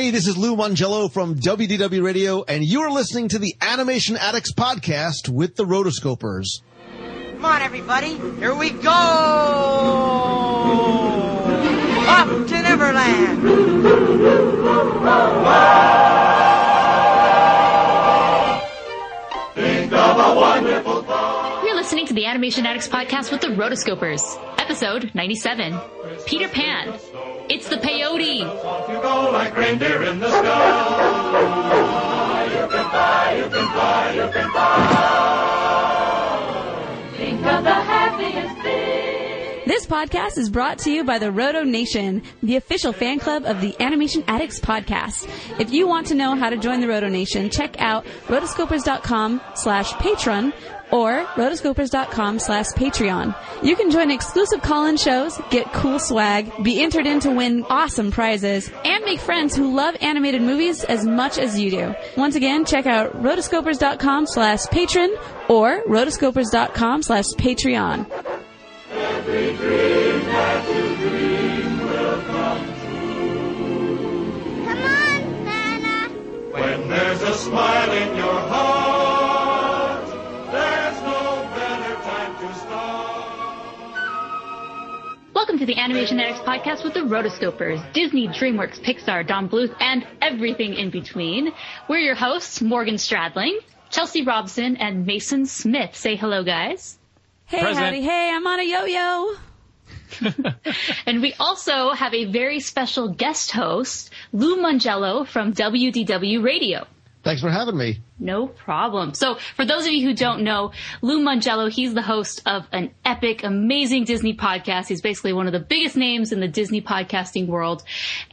Hey, this is Lou Mongello from WDW Radio, and you're listening to the Animation Addicts podcast with the Rotoscopers. Come on, everybody. Here we go. Up to Neverland. You're listening to the Animation Addicts podcast with the Rotoscopers, episode 97. Peter Pan. It's the peyote. You go like reindeer in the sky. You can fly, you can fly, you can fly. Think of the happiest thing. This podcast is brought to you by the Roto Nation, the official fan club of the Animation Addicts podcast. If you want to know how to join the Roto Nation, check out rotoscopers.com slash patron or rotoscopers.com slash patreon. You can join exclusive call-in shows, get cool swag, be entered in to win awesome prizes, and make friends who love animated movies as much as you do. Once again, check out rotoscopers.com slash patron or rotoscopers.com slash patreon. Every dream that you dream will come Come on, Nana. When there's a smile in your heart, Welcome to the Animation Addicts podcast with the Rotoscopers, Disney, DreamWorks, Pixar, Don Bluth, and everything in between. We're your hosts, Morgan Stradling, Chelsea Robson, and Mason Smith. Say hello, guys. Hey, Present. howdy, hey, I'm on a yo-yo. And we also have a very special guest host, Lou Mongello from WDW Radio. Thanks for having me. No problem. So, for those of you who don't know, Lou Mongello, he's the host of an epic, amazing Disney podcast. He's basically one of the biggest names in the Disney podcasting world.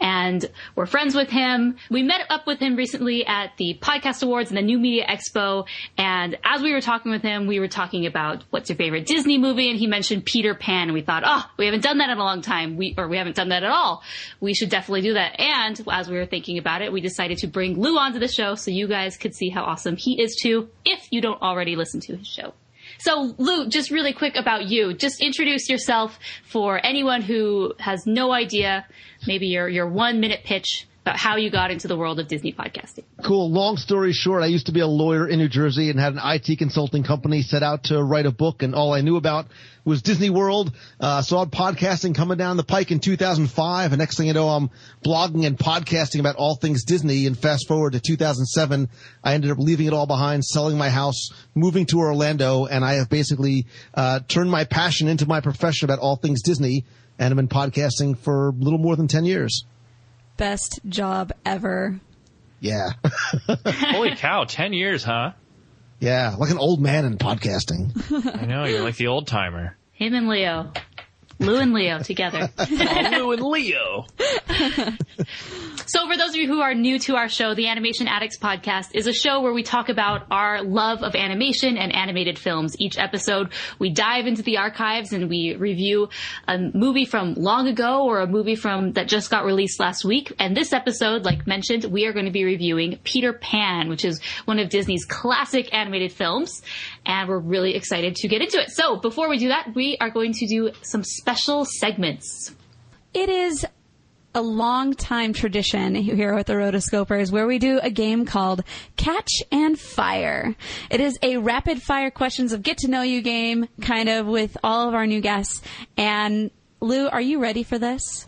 And we're friends with him. We met up with him recently at the Podcast Awards and the New Media Expo. And as we were talking with him, we were talking about what's your favorite Disney movie? And he mentioned Peter Pan. And we thought, oh, we haven't done that in a long time. We, or we haven't done that at all. We should definitely do that. And as we were thinking about it, we decided to bring Lou onto the show so you guys could see how awesome he is too, if you don't already listen to his show. So, Lou, just really quick about you. Just introduce yourself for anyone who has no idea, maybe your, your one minute pitch about how you got into the world of Disney podcasting. Cool. Long story short, I used to be a lawyer in New Jersey and had an IT consulting company set out to write a book and all I knew about was Disney World. Uh, saw podcasting coming down the pike in 2005 and next thing you know, I'm blogging and podcasting about all things Disney and fast forward to 2007, I ended up leaving it all behind, selling my house, moving to Orlando and I have basically, uh, turned my passion into my profession about all things Disney and I've been podcasting for a little more than 10 years. Best job ever. Yeah. Holy cow, 10 years, huh? yeah. Like an old man in podcasting. I know, you're like the old timer. Him and Leo. Lou and Leo together. Lou and Leo. So for those of you who are new to our show, the Animation Addicts podcast is a show where we talk about our love of animation and animated films. Each episode, we dive into the archives and we review a movie from long ago or a movie from that just got released last week. And this episode, like mentioned, we are going to be reviewing Peter Pan, which is one of Disney's classic animated films. And we're really excited to get into it. So before we do that, we are going to do some special segments. It is a long time tradition here with the Rotoscopers where we do a game called Catch and Fire. It is a rapid fire questions of get to know you game, kind of with all of our new guests. And Lou, are you ready for this?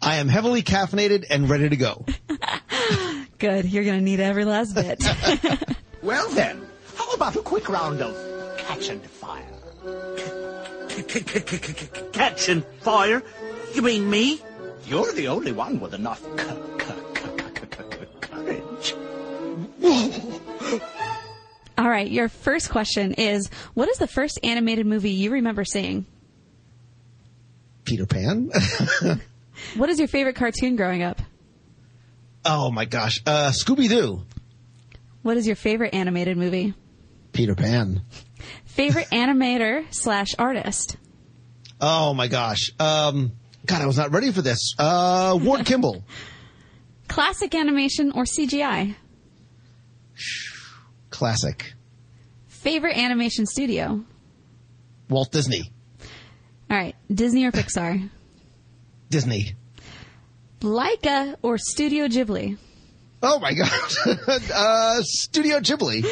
I am heavily caffeinated and ready to go. Good. You're going to need every last bit. Well then, how about a quick round of catch and fire? Catch and fire? You mean me? You're the only one with enough courage. all right. Your first question is, what is the first animated movie you remember seeing? Peter Pan? What is your favorite cartoon growing up? oh my gosh. Uh, Scooby Doo. What is your favorite animated movie? Peter Pan. Favorite animator slash artist? Oh my gosh. Um, God, I was not ready for this. Uh, Ward Kimball. Classic animation or CGI? Classic. Favorite animation studio? Walt Disney. All right, Disney or Pixar? Disney. Laika or Studio Ghibli? Oh my god. uh, Studio Ghibli.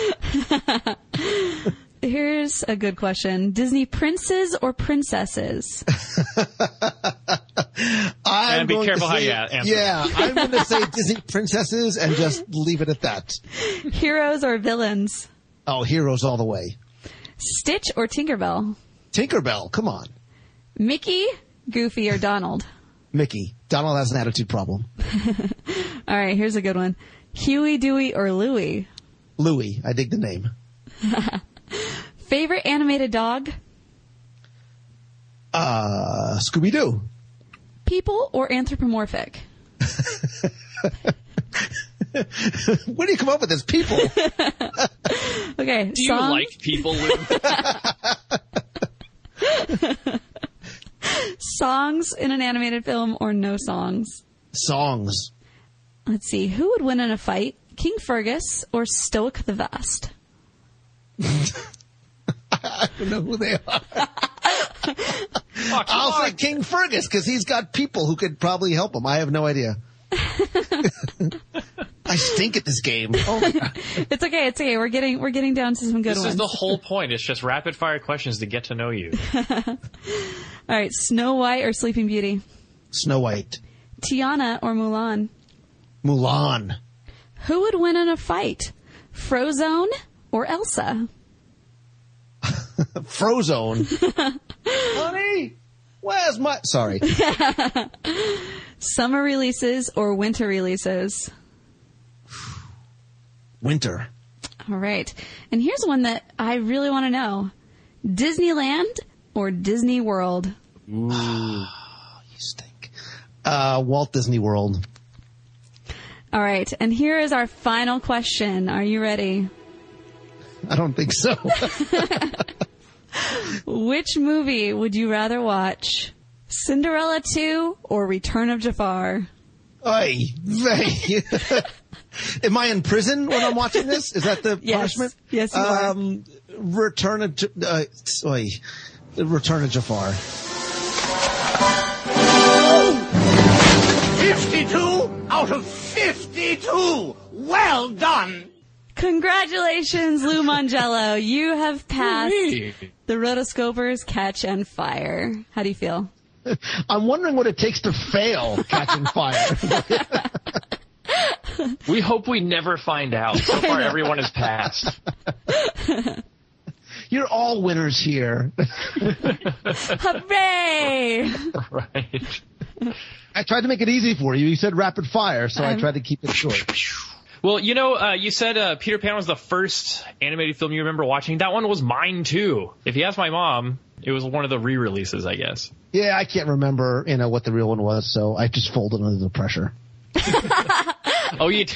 Here's a good question. Disney princes or princesses? I'm And be going to careful how say- you answer. Yeah, I'm going to say Disney princesses and just leave it at that. Heroes or villains? Oh, heroes all the way. Stitch or Tinkerbell? Tinkerbell, come on. Mickey, Goofy, or Donald? Mickey. Donald has an attitude problem. All right, here's a good one. Huey, Dewey, or Louie? Louie, I dig the name. Favorite animated dog? Uh, Scooby Doo. People or anthropomorphic? Where do you come up with this? People. Okay, Do you song, like people, Lou? Songs in an animated film or no songs? Songs. Let's see, who would win in a fight? King Fergus or Stoic the Vast? I don't know who they are. I'll say King Fergus because he's got people who could probably help him. I have no idea. I stink at this game. Oh. It's okay, it's okay. We're getting we're getting down to some good This ones. is the whole point. It's just rapid fire questions to get to know you. All right, Snow White or Sleeping Beauty? Snow White. Tiana or Mulan? Mulan. Who would win in a fight? Frozone or Elsa? Frozone. Honey, where's my? Sorry. Summer releases or winter releases? Winter. All right. And here's one that I really want to know. Disneyland or Disney World? You stink. Uh, Walt Disney World. All right. And here is our final question. Are you ready? I don't think so. Which movie would you rather watch? Cinderella 2 or Return of Jafar? Oy vey. Am I in prison when I'm watching this? Is that the Yes. punishment? Yes, you are. um, Return of J- uh, oy. Return of Jafar. 52 out of 52! Well done! Congratulations, Lou Mongello. You have passed the rotoscopers catch and fire. How do you feel? I'm wondering what it takes to fail catching fire. We hope we never find out. So far, everyone has passed. You're all winners here. Hooray! Right. I tried to make it easy for you. You said rapid fire, so I I'm- tried to keep it short. Well, you know, uh, you said uh, Peter Pan was the first animated film you remember watching. That one was mine too. If you ask my mom, it was one of the re-releases, I guess. Yeah, I can't remember, you know, what the real one was, so I just folded under the pressure. Oh, you?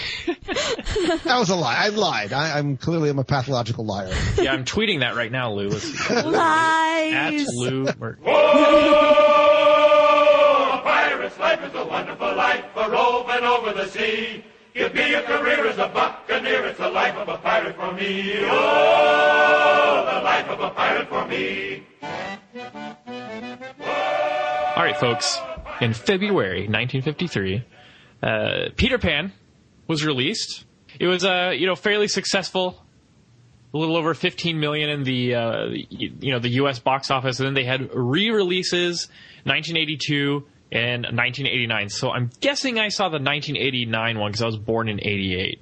That was a lie. I lied. I, I'm clearly I'm a pathological liar. yeah, I'm tweeting that right now, Lou. Let's see. At Lies! Lou. Mer- Oh, a pirate's life is a wonderful life, a roving over the sea. Give me a career as a buccaneer, it's the life of a pirate for me. Oh, the life of a pirate for me. All right, folks. In February 1953, uh, Peter Pan was released. It was, uh, you know, fairly successful. A little over 15 million in the, uh, you know, the U.S. box office, and then they had re-releases 1982 and 1989. So I'm guessing I saw the 1989 one because I was born in 88.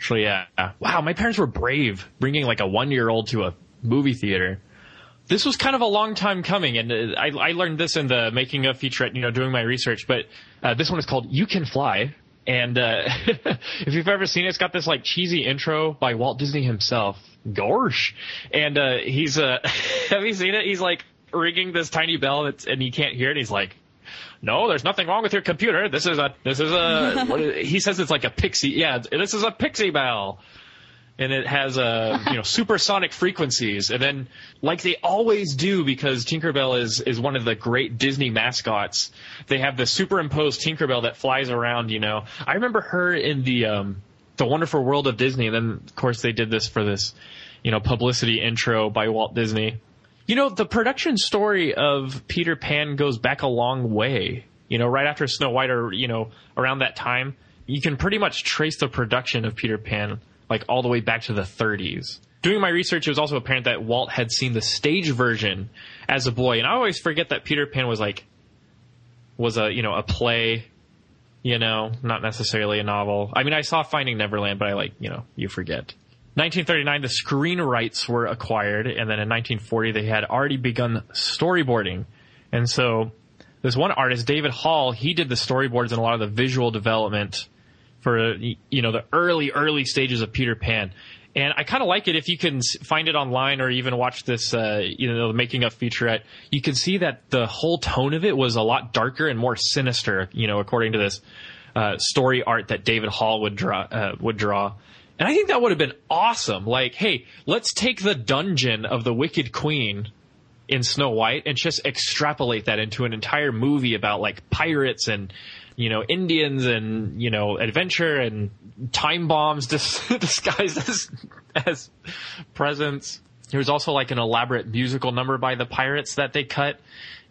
So yeah, wow, my parents were brave bringing like a one-year-old to a movie theater this was kind of a long time coming, and uh, I, I learned this in the making of featurette, you know, doing my research. But uh, this one is called "You Can Fly," and uh, if you've ever seen it, it's got this like cheesy intro by Walt Disney himself. Gorsh, and uh, he's uh, have you seen it? He's like ringing this tiny bell, that's, and he can't hear it. He's like. No, there's nothing wrong with your computer. This is a, this is a, is, he says it's like a pixie. Yeah, this is a pixie bell and it has uh, you know supersonic frequencies. And then like they always do because Tinkerbell is is one of the great Disney mascots they have the superimposed Tinkerbell that flies around you know. I remember her in the um the wonderful world of Disney and then of course they did this for this you know publicity intro by Walt Disney. You know the production story of Peter Pan goes back a long way. You know, right after Snow White or, you know, around that time, you can pretty much trace the production of Peter Pan like all the way back to the 30s. Doing my research, it was also apparent that Walt had seen the stage version as a boy, and I always forget that Peter Pan was like was a you know a play, you know, not necessarily a novel. I mean, I saw Finding Neverland, but I like you know you forget. 1939, the screen rights were acquired, and then in 1940 they had already begun storyboarding, and so this one artist, David Hall, he did the storyboards and a lot of the visual development for you know the early early stages of Peter Pan. And I kind of like it if you can find it online or even watch this, uh, you know, the making of featurette. You can see that the whole tone of it was a lot darker and more sinister, you know, according to this uh, story art that David Hall would draw. Uh, would draw. And I think that would have been awesome. Like, hey, let's take the dungeon of the Wicked Queen in Snow White and just extrapolate that into an entire movie about like pirates and you know Indians and you know adventure and time bombs dis- disguised as as presents. There was also like an elaborate musical number by the pirates that they cut.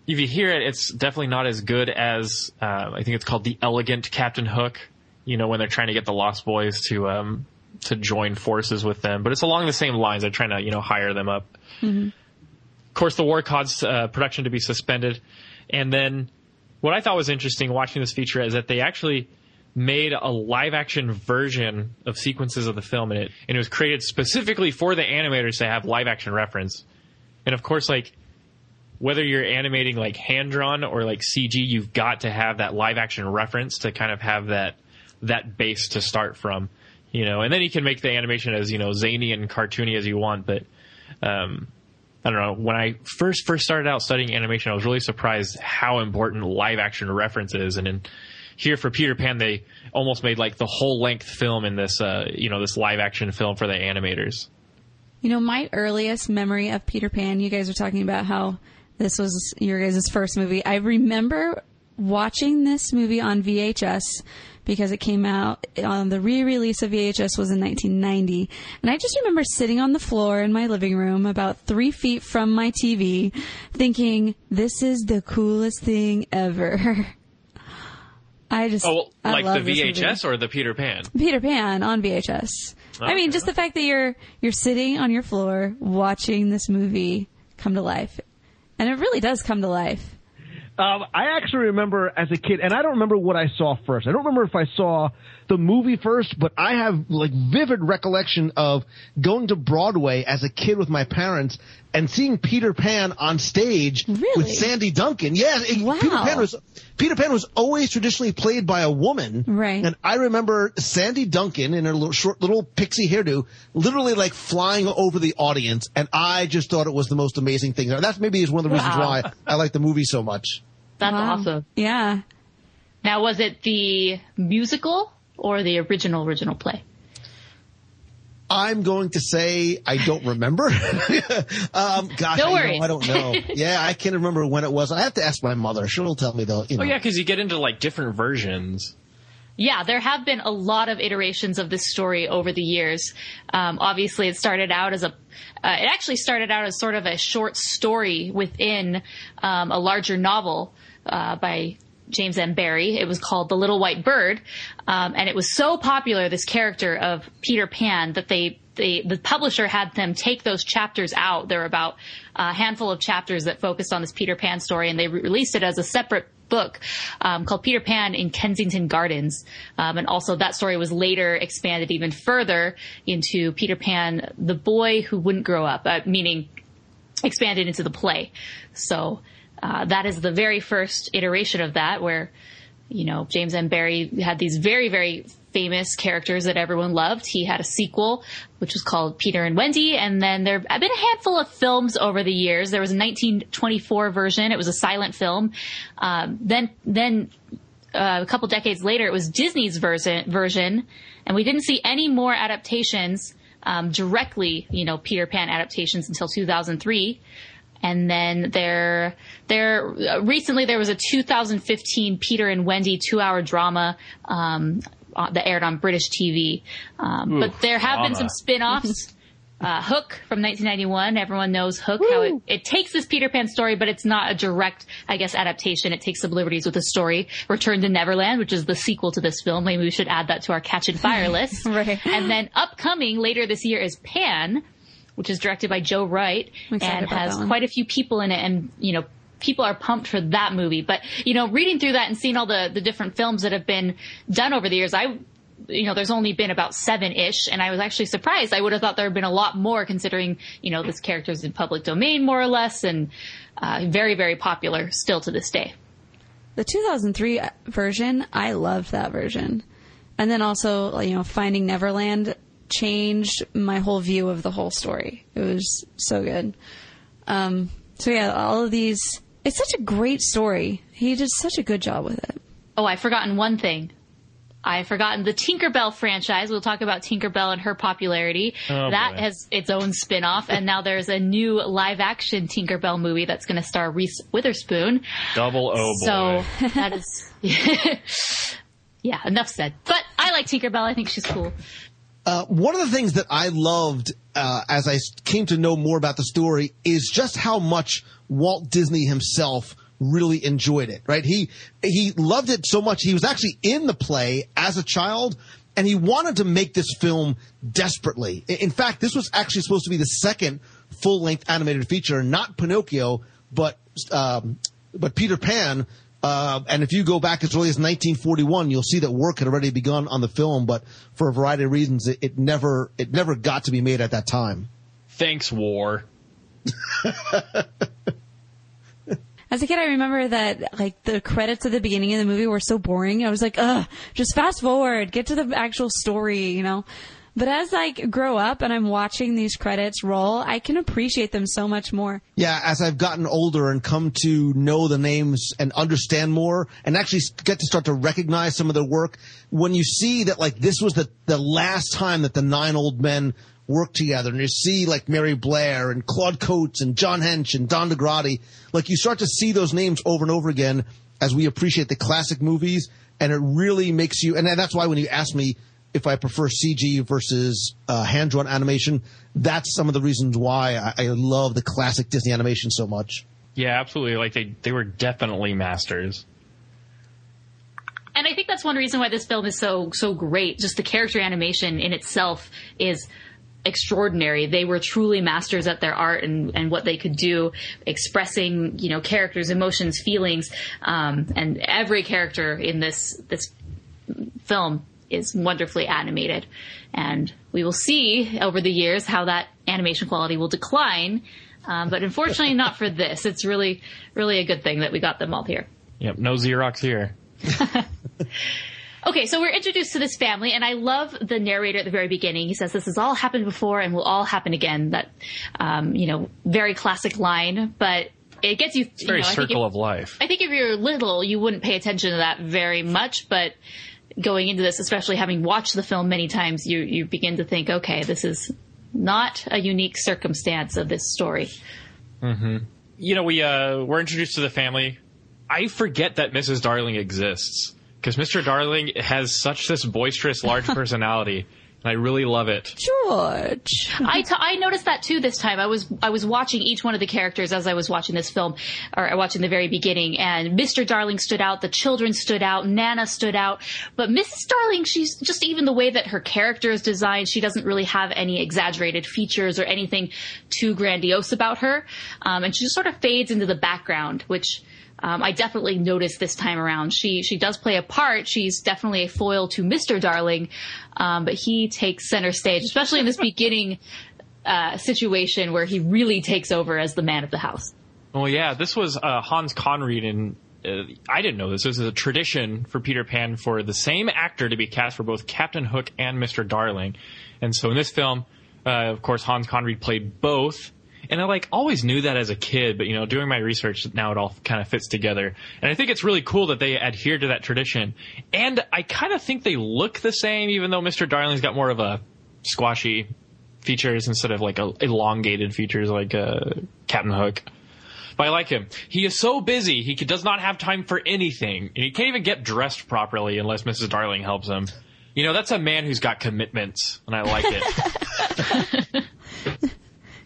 If you hear it, it's definitely not as good as uh, I think it's called the Elegant Captain Hook. You know when they're trying to get the Lost Boys to um, to join forces with them, but it's along the same lines. They're trying to you know hire them up. Mm-hmm. Of course, the war caused uh, production to be suspended, and then what I thought was interesting watching this feature is that they actually made a live action version of sequences of the film in it, and it was created specifically for the animators to have live action reference. And of course, like whether you're animating like hand drawn or like CG, you've got to have that live action reference to kind of have that that base to start from, you know. And then you can make the animation as you know zany and cartoony as you want, but um, I don't know. When I first first started out studying animation, I was really surprised how important live action reference is. And in here for Peter Pan, they almost made like the whole length film in this, uh, you know, this live action film for the animators. You know, my earliest memory of Peter Pan, you guys were talking about how this was your guys' first movie. I remember watching this movie on VHS because it came out on the re-release of VHS was in 1990. And I just remember sitting on the floor in my living room about three feet from my TV thinking, this is the coolest thing ever. I just, Oh, like the. VHS or the Peter Pan? Peter Pan on VHS. I mean, just the fact that you're you're sitting on your floor watching this movie come to life, and it really does come to life. Um, I actually remember as a kid, and I don't remember what I saw first. I don't remember if I saw the movie first, but I have like vivid recollection of going to Broadway as a kid with my parents and seeing Peter Pan on stage Really? with Sandy Duncan. Yeah, it- Wow. Peter Pan was Peter Pan was always traditionally played by a woman, Right. And I remember Sandy Duncan in her little short little pixie hairdo, literally like flying over the audience, and I just thought it was the most amazing thing. That's maybe is one of the reasons Wow. why I like the movie so much. That's Wow. awesome. Yeah. Now, was it the musical or the original original play? I'm going to say I don't remember. um, gosh, No I, you know. I don't know. yeah, I can't remember when it was. I have to ask my mother. She'll tell me though. You know. Oh yeah, because you get into like different versions. Yeah, there have been a lot of iterations of this story over the years. Um, obviously, it started out as a, uh, it actually started out as sort of a short story within um, a larger novel uh, by James M. Barrie. It was called The Little White Bird, um, and it was so popular, this character of Peter Pan, that they. They, the publisher had them take those chapters out. There were about a handful of chapters that focused on this Peter Pan story, and they re- released it as a separate book um, called Peter Pan in Kensington Gardens. Um, and also that story was later expanded even further into Peter Pan, the boy who wouldn't grow up, uh, meaning expanded into the play. So uh, that is the very first iteration of that where, you know, James M. Barrie had these very, very famous characters that everyone loved. He had a sequel, which was called Peter and Wendy, and then there have been a handful of films over the years. There was a 1924 version. It was a silent film. Um, then, then uh, a couple decades later, it was Disney's version, version, and we didn't see any more adaptations um, directly, you know, Peter Pan adaptations until 2003. And then there, there uh, recently there was a 2015 Peter and Wendy two-hour drama um, uh, that aired on British TV. Um, but there have been some spin-offs. Uh, Hook from 1991. Everyone knows Hook. How it, it takes this Peter Pan story, but it's not a direct, I guess, adaptation. It takes some liberties with the story. Return to Neverland, which is the sequel to this film. Maybe we should add that to our Catch and Fire list. Right. And then upcoming later this year is Pan, which is directed by Joe Wright and has quite a few people in it. And you know, people are pumped for that movie. But you know, reading through that and seeing all the the different films that have been done over the years, I. You know, there's only been about seven-ish, and I was actually surprised. I would have thought there had been a lot more, considering you know this character's in public domain more or less, and uh, very, very popular still to this day. The 2003 version, I loved that version. And then also, you know, Finding Neverland changed my whole view of the whole story. It was so good. Um, so yeah, all of these, it's such a great story. He did such a good job with it. Oh, I've forgotten one thing. I've forgotten the Tinkerbell franchise. We'll talk about Tinkerbell and her popularity. Oh, that boy. has its own spin-off, and now there's a new live-action Tinkerbell movie that's going to star Reese Witherspoon. Double O boy. So that is, yeah. Enough said. But I like Tinkerbell. I think she's cool. Uh, one of the things that I loved uh, as I came to know more about the story is just how much Walt Disney himself really enjoyed it. Right? He he loved it so much. He was actually in the play as a child, and he wanted to make this film desperately. In fact, this was actually supposed to be the second full length animated feature, not Pinocchio, but um, but Peter Pan. Uh, and if you go back as early as 1941, you'll see that work had already begun on the film, but for a variety of reasons, it, it never it never got to be made at that time. Thanks, war. As a kid, I remember that like the credits at the beginning of the movie were so boring. I was like, ugh, just fast forward, get to the actual story, you know. But as I grow up and I'm watching these credits roll, I can appreciate them so much more. Yeah, as I've gotten older and come to know the names and understand more and actually get to start to recognize some of their work, when you see that like this was the, the last time that the nine old men worked together and you see like Mary Blair and Claude Coats and John Hench and Don DaGradi, like you start to see those names over and over again as we appreciate the classic movies and it really makes you, and that's why when you ask me if I prefer CG versus uh, hand-drawn animation, that's some of the reasons why I, I love the classic Disney animation so much. Yeah, absolutely. Like they, they were definitely masters. And I think that's one reason why this film is so so great. Just the character animation in itself is extraordinary. They were truly masters at their art and, and what they could do, expressing you know characters, emotions, feelings, um, and every character in this this film is wonderfully animated. And we will see over the years how that animation quality will decline. Um, but unfortunately, not for this. It's really, really a good thing that we got them all here. Yep, no Xerox here. Okay, so we're introduced to this family, and I love the narrator at the very beginning. He says, "This has all happened before, and will all happen again." That, um, you know, very classic line, but it gets you. you Very know, I think circle if- of life. I think if you're little, you wouldn't pay attention to that very much, but going into this, especially having watched the film many times, you you begin to think, okay, this is not a unique circumstance of this story. You know, we uh, we're introduced to the family. I forget that Mrs. Darling exists because Mr. Darling has such this boisterous, large personality, and I really love it. George. I, t- I noticed that too this time. I was I was watching each one of the characters as I was watching this film, or watching the very beginning, and Mr. Darling stood out, the children stood out, Nana stood out, but Mrs. Darling, she's just even the way that her character is designed, she doesn't really have any exaggerated features or anything too grandiose about her, um, and she just sort of fades into the background, which. Um, I definitely noticed this time around. She she does play a part. She's definitely a foil to Mr. Darling, um, but he takes center stage, especially in this beginning uh, situation where he really takes over as the man of the house. Well, yeah, this was uh, Hans Conried, and uh, I didn't know this. This is a tradition for Peter Pan for the same actor to be cast for both Captain Hook and Mr. Darling. And so in this film, uh, of course, Hans Conried played both. And I like always knew that as a kid, but you know, doing my research now it all kind of fits together. And I think it's really cool that they adhere to that tradition. And I kind of think they look the same, even though Mr. Darling's got more of a squashy features instead of like a elongated features like uh, Captain Hook. But I like him. He is so busy, he does not have time for anything. And he can't even get dressed properly unless Mrs. Darling helps him. You know, that's a man who's got commitments, and I like it.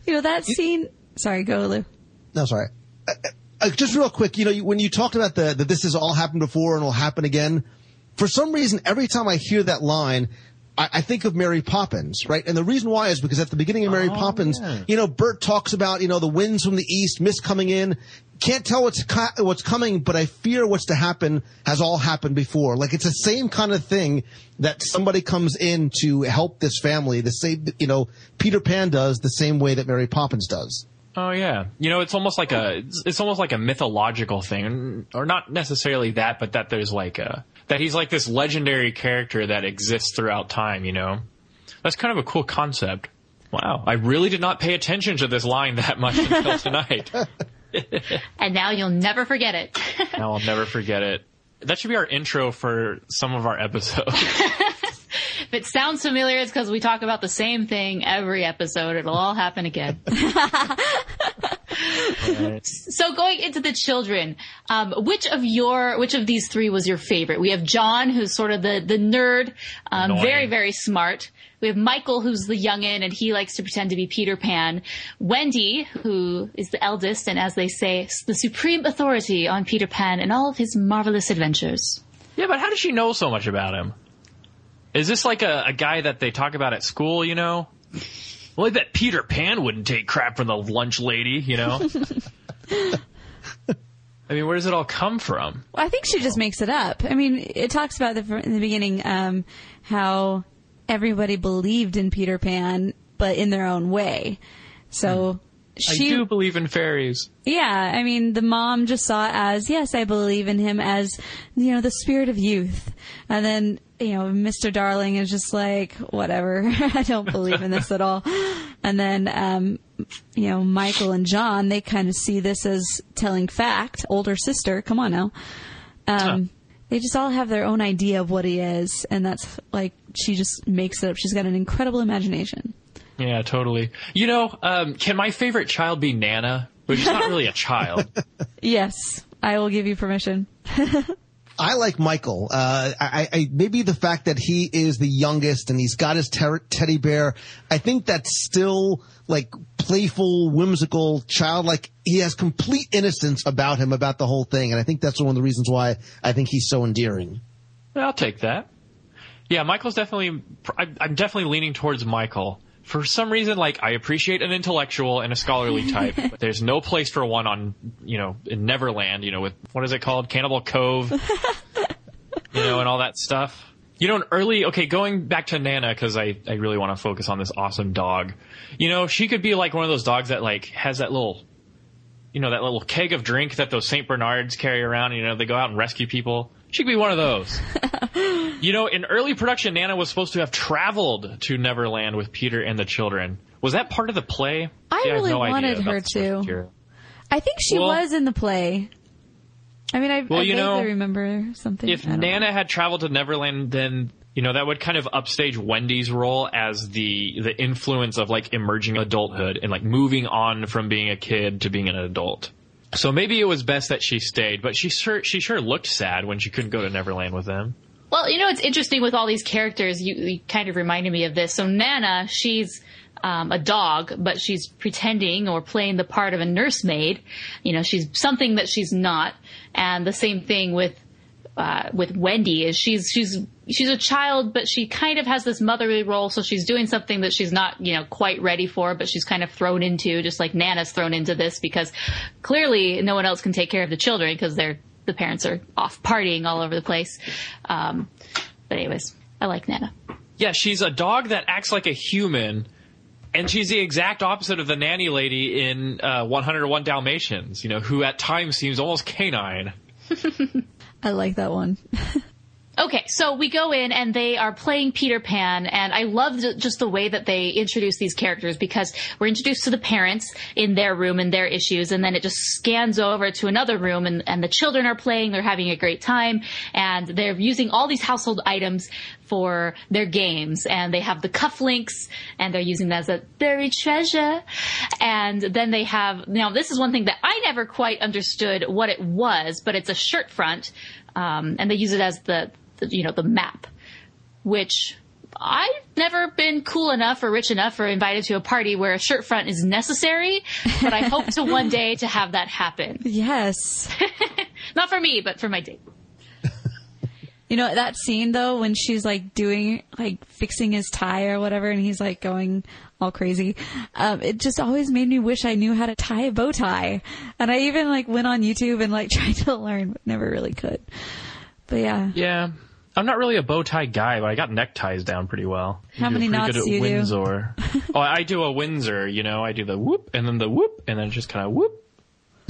You know that scene. Sorry, go Lou. No, sorry. Uh, uh, just real quick, you know, you- when you talked about the that this has all happened before and will happen again, for some reason, every time I hear that line, I, I think of Mary Poppins, right? And the reason why is because at the beginning of Mary Poppins, you know, Bert talks about you know the winds from the east, mist coming in. Can't tell what's co- what's coming, but I fear what's to happen has all happened before. Like it's the same kind of thing that somebody comes in to help this family. The same, you know, Peter Pan does the same way that Mary Poppins does. Oh yeah, you know it's almost like a it's, it's almost like a mythological thing, or not necessarily that, but that there's like a that he's like this legendary character that exists throughout time. You know, that's kind of a cool concept. Wow, I really did not pay attention to this line that much until tonight. And now you'll never forget it. now I'll never forget it. That should be our intro for some of our episodes. if it sounds familiar, it's because we talk about the same thing every episode. It'll all happen again. So going into the children, um, which of your which of these three was your favorite? We have John, who's sort of the the nerd, um, very very smart. We have Michael, who's the youngin, and he likes to pretend to be Peter Pan. Wendy, who is the eldest, and as they say, the supreme authority on Peter Pan and all of his marvelous adventures. yeah, but how does she know so much about him? Is this like a, a guy that they talk about at school? You know, well, I bet Peter Pan wouldn't take crap from the lunch lady. You know. I mean, where does it all come from? Well, I think she just makes it up. I mean, it talks about the, in the beginning um, how everybody believed in Peter Pan, but in their own way. So she, I do believe in fairies. yeah, I mean, the mom just saw it as yes, I believe in him as you know the spirit of youth, and then you know Mr. Darling is just like whatever, I don't believe in this at all, and then um, you know Michael and John they kind of see this as telling fact. Older sister, come on now. Um, They just all have their own idea of what he is, and that's like she just makes it up. She's got an incredible imagination. Yeah, totally. You know, um, can my favorite child be Nana? But she's not really a child. Yes, I will give you permission. I like Michael. Uh, I, I maybe the fact that he is the youngest and he's got his ter- teddy bear. I think that's still like playful, whimsical, childlike. He has complete innocence about him, about the whole thing, and I think that's one of the reasons why I think he's so endearing. I'll take that. Yeah, Michael's definitely. I'm I'm definitely leaning towards Michael. For some reason, like I appreciate an intellectual and a scholarly type. but There's no place for one on, you know, in Neverland. You know, with what is it called, Cannibal Cove, you know, and all that stuff. You know, an early okay, going back to Nana because I I really want to focus on this awesome dog. You know, she could be like one of those dogs that like has that little you know, that little keg of drink that those St. Bernards carry around, you know, they go out and rescue people. She could be one of those. you know, in early production, Nana was supposed to have traveled to Neverland with Peter and the children. Was that part of the play? I See, really no wanted her to. I think she Well- was in the play. I mean, I, Well, I you vaguely know, remember something. If I don't know. Nana had traveled to Neverland, then you know that would kind of upstage Wendy's role as the the influence of like emerging adulthood and like moving on from being a kid to being an adult. So maybe it was best that she stayed, but she sure she sure looked sad when she couldn't go to Neverland with them. Well, you know, it's interesting with all these characters. You, you kind of reminded me of this. So Nana, she's um, a dog, but she's pretending or playing the part of a nursemaid. You know, she's something that she's not. And the same thing with uh, with Wendy is she's she's she's a child, but she kind of has this motherly role. So she's doing something that she's not you know quite ready for, but she's kind of thrown into, just like Nana's thrown into this because clearly no one else can take care of the children because they're the parents are off partying all over the place. Um, but anyways, I like Nana. Yeah, she's a dog that acts like a human, and she's the exact opposite of the nanny lady in uh, 101 Dalmatians. You know, who at times seems almost canine. I like that one. Okay, so we go in and they are playing Peter Pan, and I love just the way that they introduce these characters because we're introduced to the parents in their room and their issues, and then it just scans over to another room, and, and the children are playing, they're having a great time, and they're using all these household items for their games, and they have the cufflinks, and they're using that as a buried treasure, and then they have, now this is one thing that I never quite understood what it was, but it's a shirt front, um, and they use it as the, the you know the map which I've never been cool enough or rich enough or invited to a party where a shirt front is necessary, but I hope to one day to have that happen. Yes. Not for me, but for my date. You know, that scene though, when she's like doing, like fixing his tie or whatever, and he's like going all crazy, um, it just always made me wish I knew how to tie a bow tie. And I even like went on YouTube and like tried to learn, but never really could. But yeah. Yeah. I'm not really a bow tie guy, but I got neckties down pretty well. How I do many pretty knots good do you do? Windsor. oh, I do a Windsor, you know, I do the whoop and then the whoop and then just kind of whoop.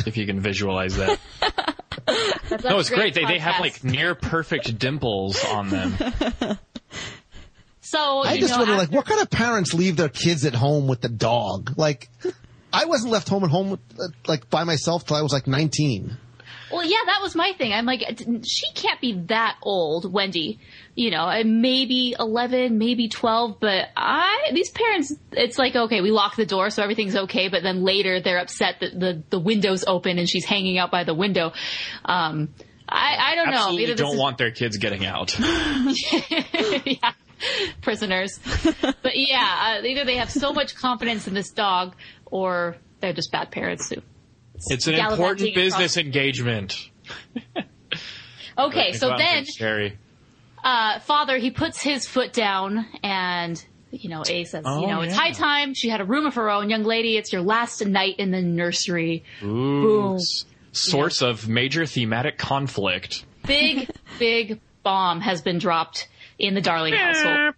If you can visualize that. no, it's great. They, they have like near perfect dimples on them. So I you just know, wonder, like, what kind of parents leave their kids at home with the dog? Like, I wasn't left home at home with, uh, like by myself till I was like 19. Well, yeah, that was my thing. I'm like, she can't be that old, Wendy. You know, maybe 11, maybe 12, but I, these parents, it's like, okay, we lock the door so everything's okay, but then later they're upset that the, the window's open and she's hanging out by the window. Um, I, I don't know. Absolutely Either don't is- want their kids getting out. yeah, prisoners. but yeah, uh, either they have so much confidence in this dog or they're just bad parents who. It's an important across- business engagement. Okay, so then Scary. uh, father, he puts his foot down and, you know, A says, Oh, you know, it's yeah. high time. She had a room of her own. Young lady, it's your last night in the nursery. Ooh, Boom. source of major thematic conflict. Big, big bomb has been dropped in the Darling household.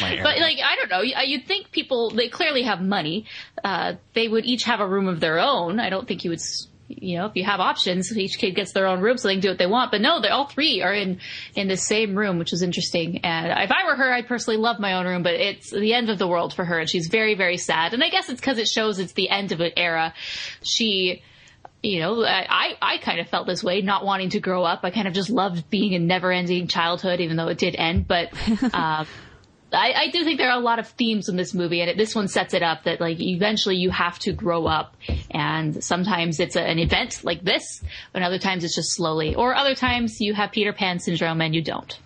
But like, I don't know. You- You'd think people, they clearly have money. Uh, they would each have a room of their own. I don't think you would, you know, if you have options, each kid gets their own room so they can do what they want. But no, they all three are in, in the same room, which is interesting. And if I were her, I'd personally love my own room, but it's the end of the world for her and she's very, very sad. And I guess it's because it shows it's the end of an era. She, you know, I, I kind of felt this way, not wanting to grow up. I kind of just loved being a never ending childhood, even though it did end. But, uh, I, I do think there are a lot of themes in this movie, and it, this one sets it up that like eventually you have to grow up, and sometimes it's a, an event like this, and other times it's just slowly, or other times you have Peter Pan syndrome and you don't.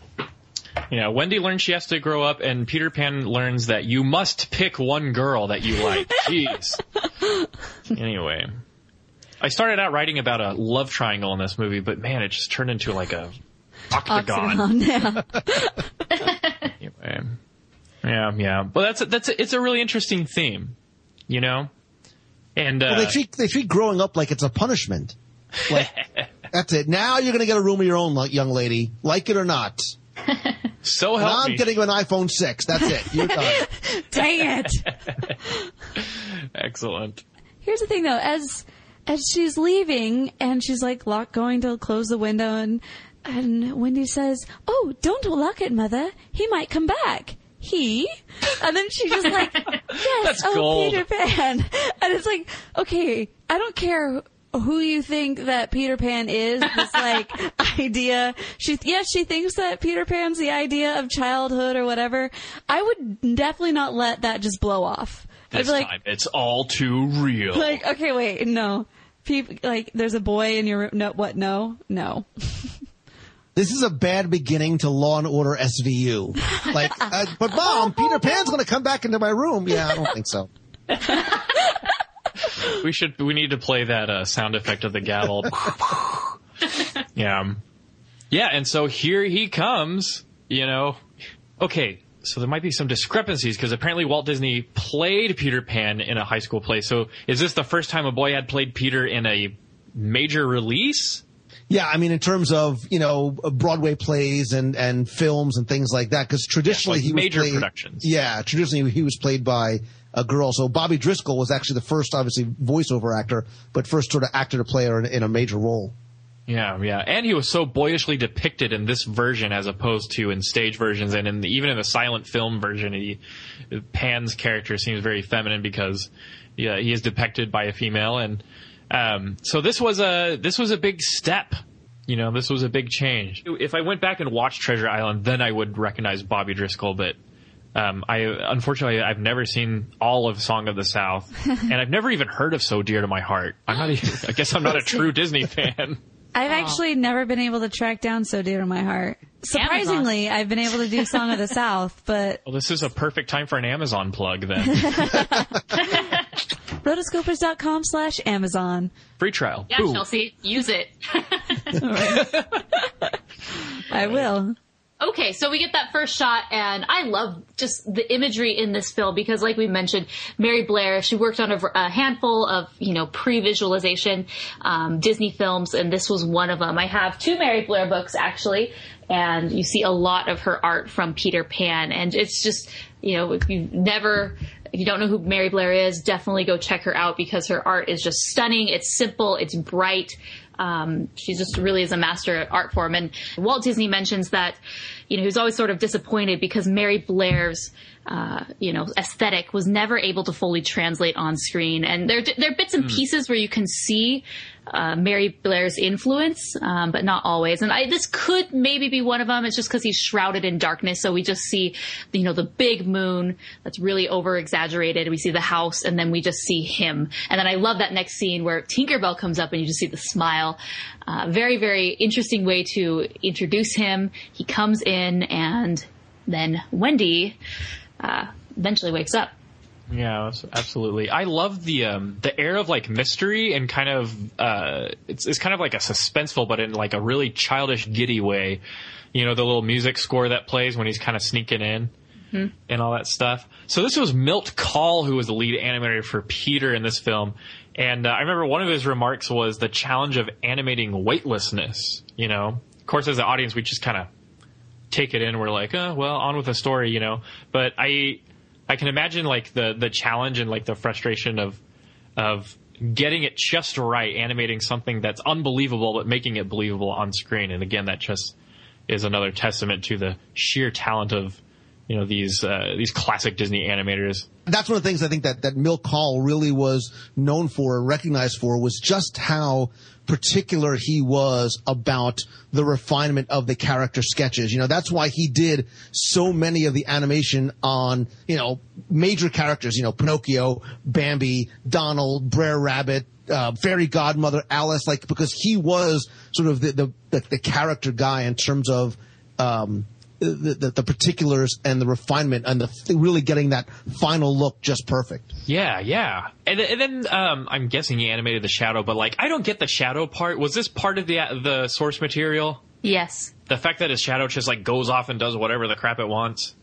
Yeah, Wendy learns she has to grow up, and Peter Pan learns that you must pick one girl that you like. Jeez. anyway, I started out writing about a love triangle in this movie, but man, it just turned into like a octagon. Oxygen, yeah. Anyway. Yeah, yeah, Well, that's a, that's a, it's a really interesting theme, you know. And uh, Well, they treat they treat growing up like it's a punishment. Like that's it. Now you're going to get a room of your own, young lady, like it or not. so And help I'm getting you an iPhone six. That's it. You're done. Dang it. Excellent. Here's the thing though, as as she's leaving and she's like lock going to close the window and and Wendy says, "Oh, don't lock it, mother. He might come back." He, and then she just like, "Yes, That's oh gold. Peter Pan," and it's like, okay, I don't care who you think that Peter Pan is. This like idea, she yeah, she thinks that Peter Pan's the idea of childhood or whatever. I would definitely not let that just blow off. I'd This be like, time, it's all too real. like, okay, wait, no. People, like, there's a boy in your room. No, what? No, no. This is a bad beginning to Law and Order SVU. Like, uh, but mom, Peter Pan's going to come back into my room. Yeah, I don't think so. We should. We need to play that uh, sound effect of the gavel. yeah, yeah. And so here he comes. You know, okay. So there might be some discrepancies because apparently Walt Disney played Peter Pan in a high school play. So is this the first time a boy had played Peter in a major release? Yeah, I mean, in terms of you know Broadway plays and and films and things like that, because traditionally like he was major played, productions. Yeah, traditionally he was played by a girl. So Bobby Driscoll was actually the first, obviously, voiceover actor, but first sort of actor to play her in, in a major role. Yeah, yeah, and he was so boyishly depicted in this version as opposed to in stage versions, and in the, even in the silent film version, he Pan's character seems very feminine because yeah, he is depicted by a female, and um, so this was a this was a big step. You know, this was a big change. If I went back and watched Treasure Island, then I would recognize Bobby Driscoll, but um, I unfortunately I've never seen all of Song of the South, and I've never even heard of So Dear to My Heart. I'm not. Even, I guess I'm not a true Disney fan. I've actually never been able to track down So Dear to My Heart. Surprisingly, I've been able to do Song of the South, but Well, this is a perfect time for an Amazon plug then. rotoscopers.com slash Amazon. Free trial. Yeah, Boom. Chelsea, use it. I will. Okay, so we get that first shot, and I love just the imagery in this film because, like we mentioned, Mary Blair, she worked on a, a handful of, you know, pre-visualization um, Disney films, and this was one of them. I have two Mary Blair books, actually, and you see a lot of her art from Peter Pan, and it's just, you know, if you've never if you don't know who Mary Blair is, definitely go check her out because her art is just stunning. It's simple. It's bright. Um, she just really is a master at art form. And Walt Disney mentions that, you know, he was always sort of disappointed because Mary Blair's, uh, you know, aesthetic was never able to fully translate on screen. And there, there are bits and pieces where you can see, uh, Mary Blair's influence, um, but not always. And I, this could maybe be one of them. It's just because he's shrouded in darkness, so we just see, you know, the big moon that's really over exaggerated. We see the house, and then we just see him. And then I love that next scene where Tinkerbell comes up, and you just see the smile. Uh, very, very interesting way to introduce him. He comes in, and then Wendy uh, eventually wakes up. Yeah, absolutely. I love the um, the air of like mystery and kind of uh, it's it's kind of like a suspenseful, but in like a really childish, giddy way. You know, the little music score that plays when he's kind of sneaking in and all that stuff. So this was Milt Kahl who was the lead animator for Peter in this film, and uh, I remember one of his remarks was the challenge of animating weightlessness. You know, of course, as an audience, we just kind of take it in. We're like, oh, well, on with the story, you know. But I, I can imagine like the the challenge and like the frustration of of getting it just right, animating something that's unbelievable but making it believable on screen. And again, that just is another testament to the sheer talent of you know these uh, these classic Disney animators. That's one of the things I think that, that Milt Kahl really was known for and recognized for was just how particular he was about the refinement of the character sketches. You know, that's why he did so many of the animation on, you know, major characters, you know, Pinocchio, Bambi, Donald, Brer Rabbit, uh, Fairy Godmother, Alice, like, because he was sort of the, the, the, the character guy in terms of, um, the, the, the particulars and the refinement and the really getting that final look just perfect. Yeah, yeah. And, and then um, I'm guessing he animated the shadow, but like I don't get the shadow part. Was this part of the the source material? Yes. The fact that his shadow just like goes off and does whatever the crap it wants.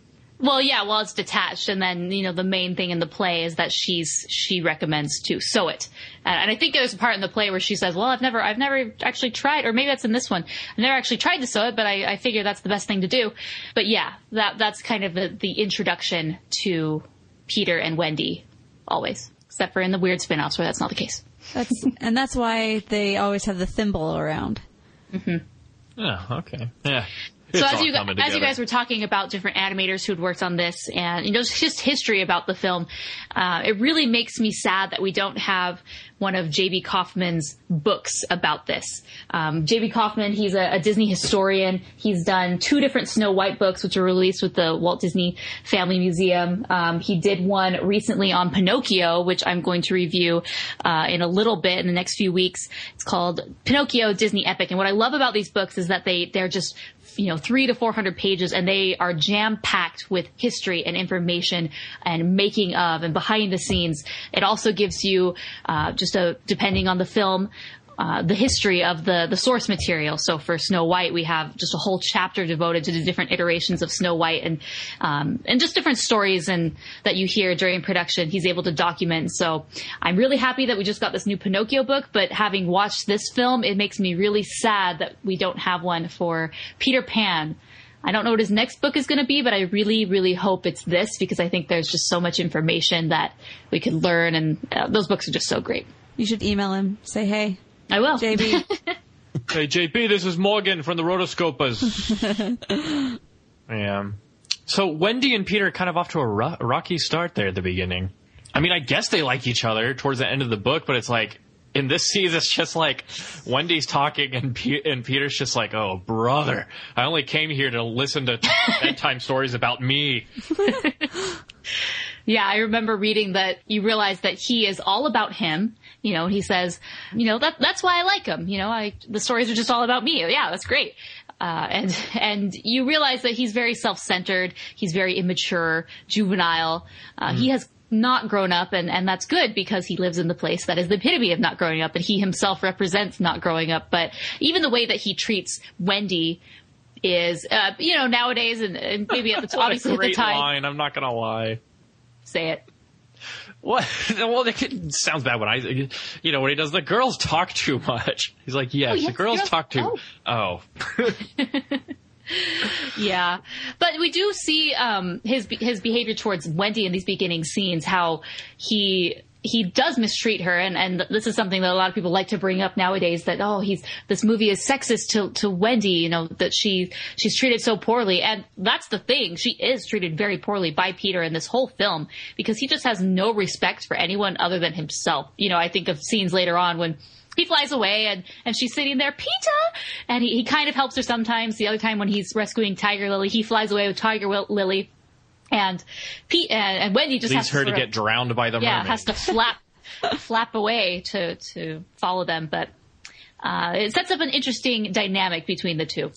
Well, yeah, well, it's detached, and then you know the main thing in the play is that she's she recommends to sew it, and, and I think there's a part in the play where she says, "Well, I've never, I've never actually tried, or maybe that's in this one. I've never actually tried to sew it, but I, I figure that's the best thing to do." But yeah, that that's kind of the the introduction to Peter and Wendy, always, except for in the weird spin-offs where that's not the case. That's and that's why they always have the thimble around. Mm-hmm. Oh, okay. Yeah. So as you as you guys were talking about different animators who'd worked on this, and you know just history about the film, uh, it really makes me sad that we don't have one of J.B. Kaufman's books about this. Um, J.B. Kaufman, he's a, a Disney historian. He's done two different Snow White books, which were released with the Walt Disney Family Museum. Um, he did one recently on Pinocchio, which I'm going to review uh, in a little bit in the next few weeks. It's called Pinocchio Disney Epic, and what I love about these books is that they they're just you know, three to 400 pages and they are jam packed with history and information and making of and behind the scenes. It also gives you, uh, just a, depending on the film, uh, the history of the, the source material. So for Snow White, we have just a whole chapter devoted to the different iterations of Snow White and, um, and just different stories and that you hear during production. He's able to document. So I'm really happy that we just got this new Pinocchio book, but having watched this film, it makes me really sad that we don't have one for Peter Pan. I don't know what his next book is going to be, but I really, really hope it's this because I think there's just so much information that we could learn, and uh, those books are just so great. You should email him. Say hey, I will. JB. Hey JB, this is Morgan from the Rotoscopers. yeah. So Wendy and Peter are kind of off to a, ro- rocky start there at the beginning. I mean, I guess they like each other towards the end of the book, but it's like in this scene, it's just like Wendy's talking and Pe- and Peter's just like, "Oh, brother, I only came here to listen to bedtime stories about me." Yeah, I remember reading that you realize that he is all about him. You know, he says, you know, that that's why I like him. You know, I the stories are just all about me. Yeah, that's great. Uh, and and you realize that he's very self-centered. He's very immature, juvenile. Uh, He has not grown up, and and that's good because he lives in the place that is the epitome of not growing up, and he himself represents not growing up. But even the way that he treats Wendy is, uh, you know, nowadays and, and maybe at the What obviously a at the time, line. I'm not gonna lie. say it. What? Well, it sounds bad when I, you know, when he does the girls talk too much. He's like, yes, Oh, yes, the girls girls- talk too. Oh. Yeah, but we do see um, his his behavior towards Wendy in these beginning scenes. How he he does mistreat her, and and this is something that a lot of people like to bring up nowadays. That oh, he's this movie is sexist to to Wendy. You know that she she's treated so poorly, and that's the thing. She is treated very poorly by Peter in this whole film because he just has no respect for anyone other than himself. You know, I think of scenes later on when he flies away and, and she's sitting there, Peter! And he, he kind of helps her sometimes. The other time when he's rescuing Tiger Lily, he flies away with Tiger Lily. And Pete, and, and Wendy just Leaves has her to sort of- get drowned by the yeah, mermaid. has to flap, flap away to, to follow them. But, uh, it sets up an interesting dynamic between the two.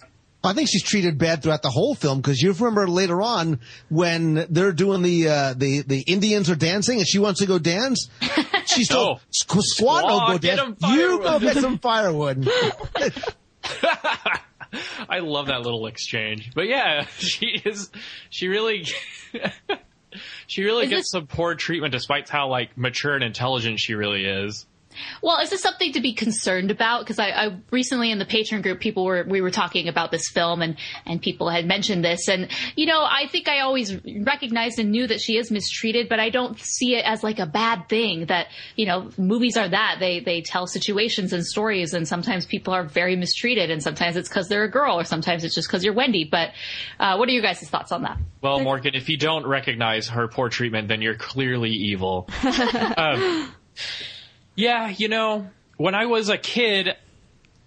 I think she's treated bad throughout the whole film because you remember later on when they're doing the uh, the the Indians are dancing and she wants to go dance. She's told Oh. "Squ- Squad will Squaw, go get dance. 'em You go get some firewood. I love that little exchange. But yeah, she is, she really, she really Is gets this- some poor treatment despite how like mature and intelligent she really is. Well, is this something to be concerned about? Because I, I recently in the patron group, people were we were talking about this film, and and people had mentioned this, and you know, I think I always recognized and knew that she is mistreated, but I don't see it as like a bad thing. That you know, movies are that they they tell situations and stories, and sometimes people are very mistreated, and sometimes it's because they're a girl, or sometimes it's just because you're Wendy. But uh, what are your guys' thoughts on that? Well, Morgan, if you don't recognize her poor treatment, then you're clearly evil. um, yeah, you know, when I was a kid,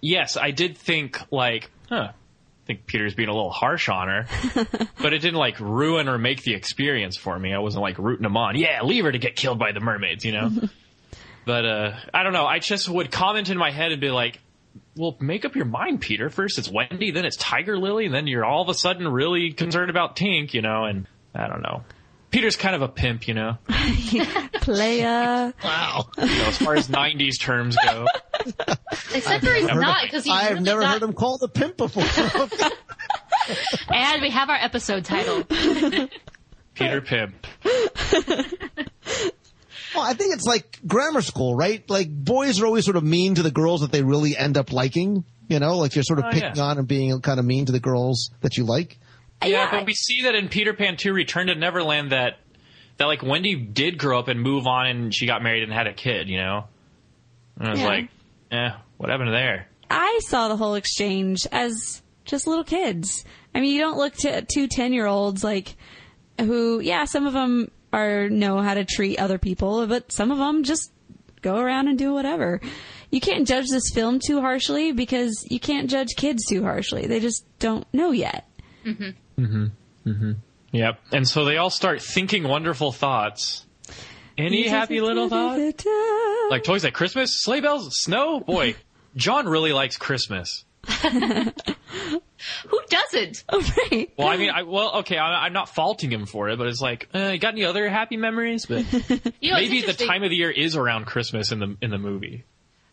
yes, I did think like, huh, I think Peter's being a little harsh on her, but it didn't like ruin or make the experience for me. I wasn't like rooting him on. Yeah, leave her to get killed by the mermaids, you know. but uh, I don't know. I just would comment in my head and be like. Well, make up your mind, Peter. First it's Wendy, then it's Tiger Lily, and then you're all of a sudden really concerned about Tink, you know, and I don't know. Peter's kind of a pimp, you know, Playa. wow. you know as far as 90s terms go. Except for he's not, because he's I've really never not- heard him called a pimp before. And we have our episode title. Peter Pimp. Well, I think it's like grammar school, right? Like boys are always sort of mean to the girls that they really end up liking. You know, like you're sort of Oh, picking yeah. on and being kind of mean to the girls that you like. Yeah, but we see that in Peter Pan 2 Return to Neverland that that like Wendy did grow up and move on and she got married and had a kid, you know? And I was Yeah. like, eh, what happened there? I saw the whole exchange as just little kids. I mean, you don't look to two 10 year olds like who, yeah, some of them are know how to treat other people, but some of them just go around and do whatever. You can't judge this film too harshly because you can't judge kids too harshly. They just don't know yet. Yep. And so they all start thinking wonderful thoughts. Any happy little thoughts? Like toys at Christmas? Sleigh bells? Snow? Boy, John really likes Christmas. Who doesn't? Oh, right. Well, I mean, I, well, okay, I, I'm not faulting him for it, but it's like, uh, you got any other happy memories? But You know, maybe the time of the year is around Christmas in the in the movie.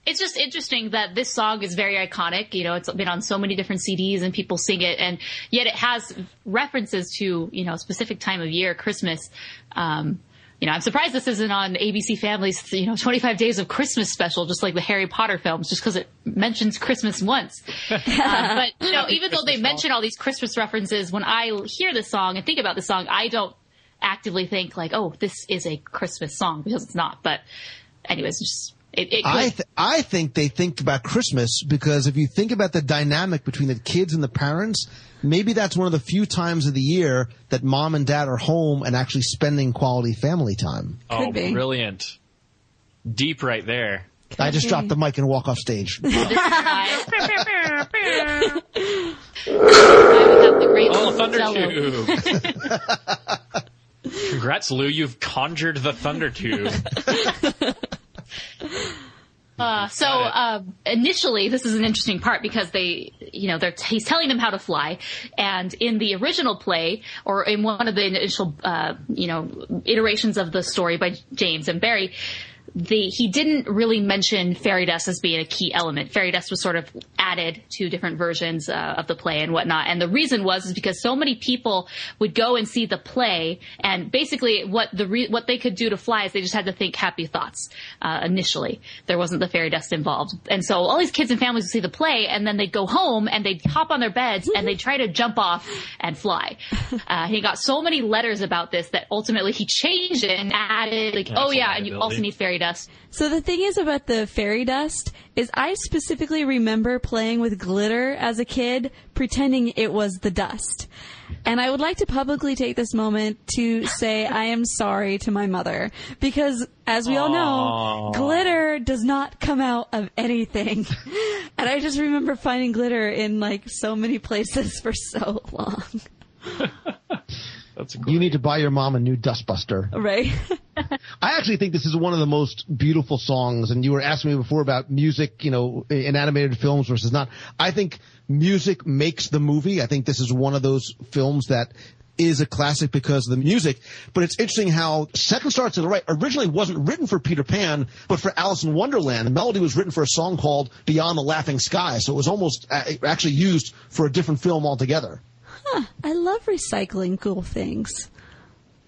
It's just interesting that this song is very iconic. You know, it's been on so many different CDs and people sing it, and yet it has references to you know a specific time of year, Christmas. Um, you know, I'm surprised this isn't on ABC Family's you know 25 Days of Christmas special, just like the Harry Potter films, just because it mentions Christmas once. Uh, but you know, even though they mention all these Christmas references, when I hear this song and think about the song, I don't actively think like, oh, this is a Christmas song because it's not. But anyways, just it, it. I th- I think they think about Christmas because if you think about the dynamic between the kids and the parents, maybe that's one of the few times of the year that mom and dad are home and actually spending quality family time. oh, be. brilliant! Deep right there. I just dropped the mic and walk off stage. Oh, Thunder Zello. Tube! Congrats, Lou! You've conjured the Thunder Tube. Uh, so um, initially, this is an interesting part because they you know, they're, he's telling them how to fly. And in the original play, or in one of the initial, uh, you know, iterations of the story by James M. Barrie, the he didn't really mention fairy dust as being a key element. Fairy dust was sort of added to different versions uh, of the play and whatnot. And the reason was is because so many people would go and see the play, and basically what the re- what they could do to fly is they just had to think happy thoughts uh, initially. There wasn't the fairy dust involved, and so all these kids and families would see the play, and then they'd go home and they'd hop on their beds and they'd try to jump off and fly. Uh, he got so many letters about this that ultimately he changed it and added like, That's oh yeah, and you also need fairy dust. So the thing is about the fairy dust is I specifically remember playing with glitter as a kid, pretending it was the dust. And I would like to publicly take this moment to say I am sorry to my mother because as we all know, glitter does not come out of anything. and I just remember finding glitter in like so many places for so long. That's a You need to buy your mom a new dustbuster. Right? I actually think this is one of the most beautiful songs, and you were asking me before about music, you know, in animated films versus not. I think music makes the movie. I think this is one of those films that is a classic because of the music, but it's interesting how Second Star to the Right originally wasn't written for Peter Pan, but for Alice in Wonderland. The melody was written for a song called Beyond the Laughing Sky, so it was almost uh, actually used for a different film altogether. I love recycling cool things.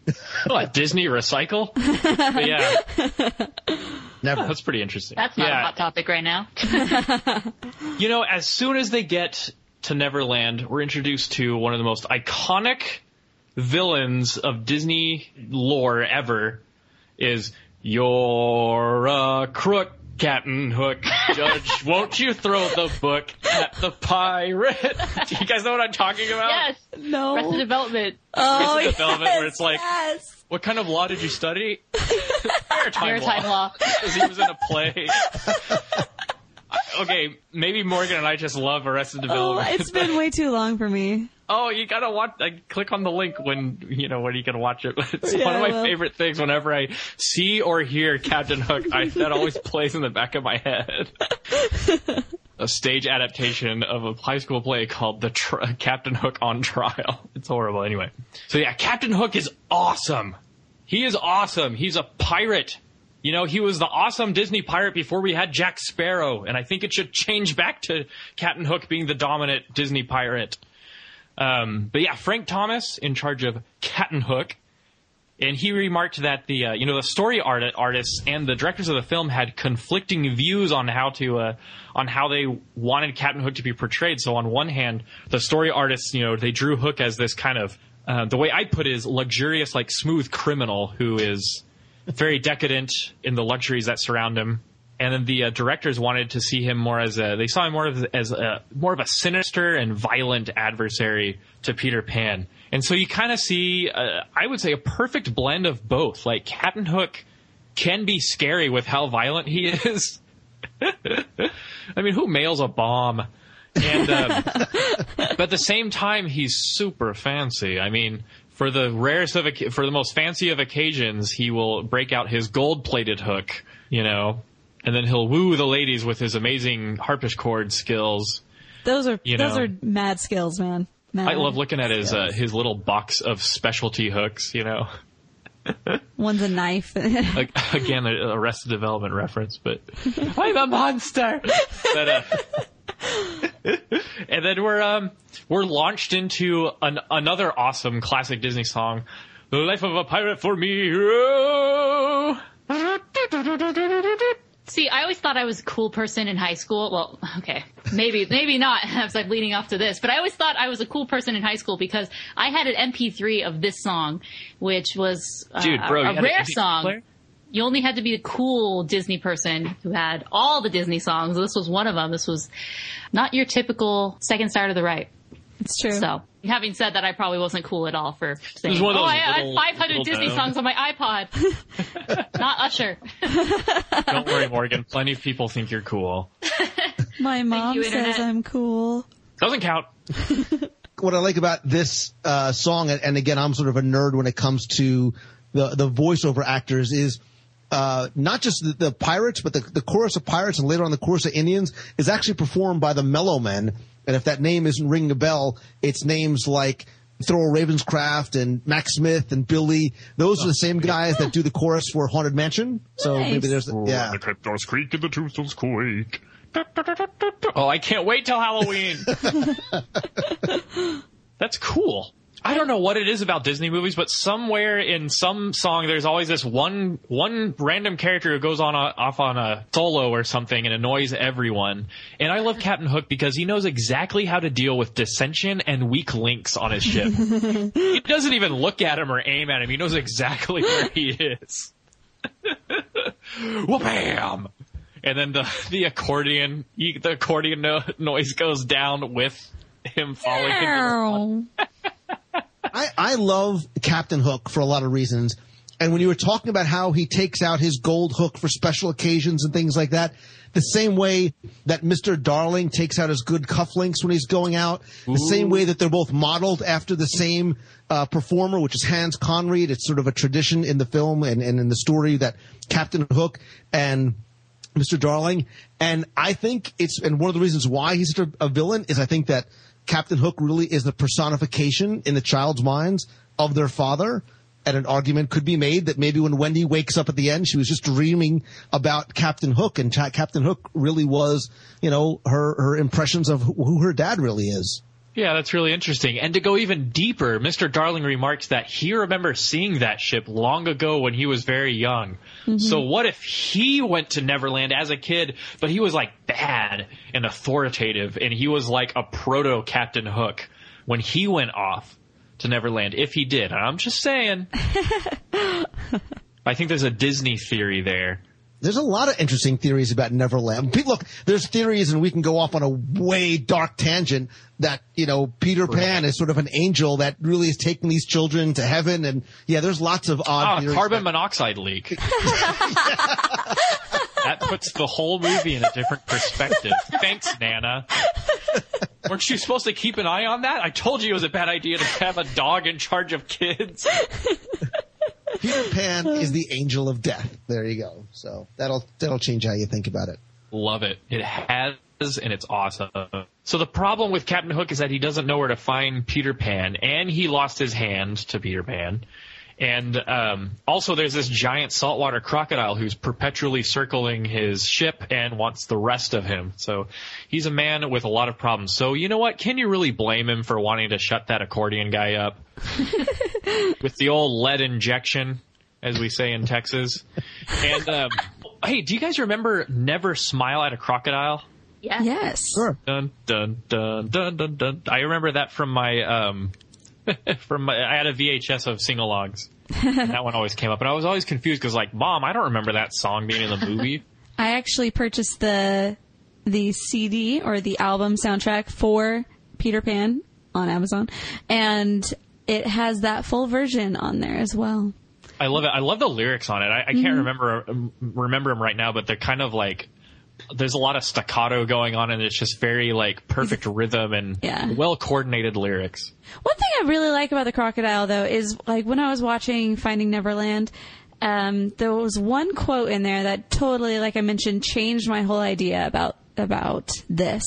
What, Disney recycle? But yeah, Never. that's pretty interesting. That's not yeah. a hot topic right now. You know, as soon as they get to Neverland, we're introduced to one of the most iconic villains of Disney lore ever is You're a crook, Captain Hook. Judge, won't you throw the book at the pirate? Do you guys know what I'm talking about? yes. No. Arrested Development. oh, Arrested Development, where it's like- yes. What kind of law did you study? Maritime, Maritime law. Because he was in a play. okay, maybe Morgan and I just love Arrested Oh, Development. it's been way too long for me. Oh, you gotta watch. Like, click on the link when you know when you can watch it. It's Yeah, one of my will. favorite things. Whenever I see or hear Captain Hook, I, that always plays in the back of my head. a stage adaptation of a high school play called "The Captain Hook on Trial." It's horrible. Anyway, so yeah, Captain Hook is awesome. He is awesome. He's a pirate. You know, he was the awesome Disney pirate before we had Jack Sparrow, and I think it should change back to Captain Hook being the dominant Disney pirate. Um, but yeah, Frank Thomas in charge of Captain Hook, and he remarked that the uh, you know the story art- artists and the directors of the film had conflicting views on how to uh, on how they wanted Captain Hook to be portrayed. So on one hand, the story artists you know they drew Hook as this kind of uh, the way I put it is luxurious, like smooth criminal who is very decadent in the luxuries that surround him. And then the uh, directors wanted to see him more as a, they saw him more of, as a, more of a sinister and violent adversary to Peter Pan. And so you kind of see, uh, I would say, a perfect blend of both. Like Captain Hook can be scary with how violent he is. I mean, who mails a bomb? And um, but at the same time, he's super fancy. I mean, for the rarest of for the most fancy of occasions, he will break out his gold-plated hook, you know, and then he'll woo the ladies with his amazing harpsichord skills. Those are those know. are mad skills, man. Mad I love looking at his uh, his little box of specialty hooks, you know. One's a knife. Again, a Arrested Development reference, but I'm a monster. But, uh, and then we're um we're launched into an, another awesome classic Disney song, "The Life of a Pirate for Me." See, I always thought I was a cool person in high school. Well, okay, maybe, maybe not. I was like leading off to this, but I always thought I was a cool person in high school because I had an MP3 of this song, which was uh, Dude, bro, you a, rare song. player? You only had to be a cool Disney person who had all the Disney songs. This was one of them. This was not your typical second star to the right. It's true. So, having said that, I probably wasn't cool at all for saying, was one of "Oh, those I had 500 Disney down. songs on my iPod." not Usher. Don't worry, Morgan. Plenty of people think you're cool. My mom you, says I'm cool. Doesn't count. what I like about this uh, song, and, and again, I'm sort of a nerd when it comes to the the voiceover actors, is uh, not just the, the pirates, but the, the chorus of pirates and later on the chorus of Indians is actually performed by the Mellomen. And if that name isn't ringing a bell, it's names like Thurl Ravenscroft and Max Smith and Billy. Those are the same oh. guys that do the chorus for Haunted Mansion. So Nice. maybe there's, yeah. The cryptos creak and the tombstones quake. Oh, I can't wait till Halloween. That's cool. I don't know what it is about Disney movies, but somewhere in some song, there's always this one one random character who goes on a, off on a solo or something and annoys everyone. And I love Captain Hook because he knows exactly how to deal with dissension and weak links on his ship. he doesn't even look at him or aim at him. He knows exactly where he is. Wha-bam! And then the the accordion the accordion no, noise goes down with him falling I, I love Captain Hook for a lot of reasons. And when you were talking about how he takes out his gold hook for special occasions and things like that, the same way that Mr. Darling takes out his good cufflinks when he's going out, the same way that they're both modeled after the same uh, performer, which is Hans Conried. It's sort of a tradition in the film and, and in the story that Captain Hook and Mr. Darling. And I think it's, and one of the reasons why he's such a, a villain is I think that Captain Hook really is the personification in the child's minds of their father. And an argument could be made that maybe when Wendy wakes up at the end, she was just dreaming about Captain Hook, and Captain Hook really was, you know, her her impressions of who her dad really is. Yeah, that's really interesting. And to go even deeper, Mr. Darling remarks that he remembers seeing that ship long ago when he was very young. Mm-hmm. So what if he went to Neverland as a kid, but he was like bad and authoritative and he was like a proto Captain Hook when he went off to Neverland, if he did. I'm just saying. I think there's a Disney theory there. There's a lot of interesting theories about Neverland. Look, there's theories, and we can go off on a way dark tangent that you know Peter Pan is sort of an angel that really is taking these children to heaven, and yeah, there's lots of odd Ah, theories. carbon monoxide leak. that puts the whole movie in a different perspective. Thanks, Nana. Weren't you supposed to keep an eye on that? I told you it was a bad idea to have a dog in charge of kids. Peter Pan uh. is the angel of death. There you go. So that'll that'll change how you think about it. Love it. It has, and it's awesome. So the problem with Captain Hook is that he doesn't know where to find Peter Pan, and he lost his hand to Peter Pan. And um, also, there's this giant saltwater crocodile who's perpetually circling his ship and wants the rest of him. So he's a man with a lot of problems. So you know what? Can you really blame him for wanting to shut that accordion guy up with the old lead injection, as we say in Texas? And um, hey, do you guys remember "Never Smile at a Crocodile"? Yeah. Yes. Sure. Dun dun dun dun dun dun. I remember that from my um from my I had a VHS of sing-alongs. That one always came up, and I was always confused because like, Mom, I don't remember that song being in the movie. I actually purchased the the CD or the album soundtrack for Peter Pan on Amazon, and it has that full version on there as well. I love it. I love the lyrics on it. I, I can't remember um, remember them right now, but they're kind of like there's a lot of staccato going on, and it's just very like perfect rhythm and Yeah. well coordinated lyrics. One thing I really like about the crocodile, though, is like when I was watching Finding Neverland, um, there was one quote in there that totally, like I mentioned, changed my whole idea about about this.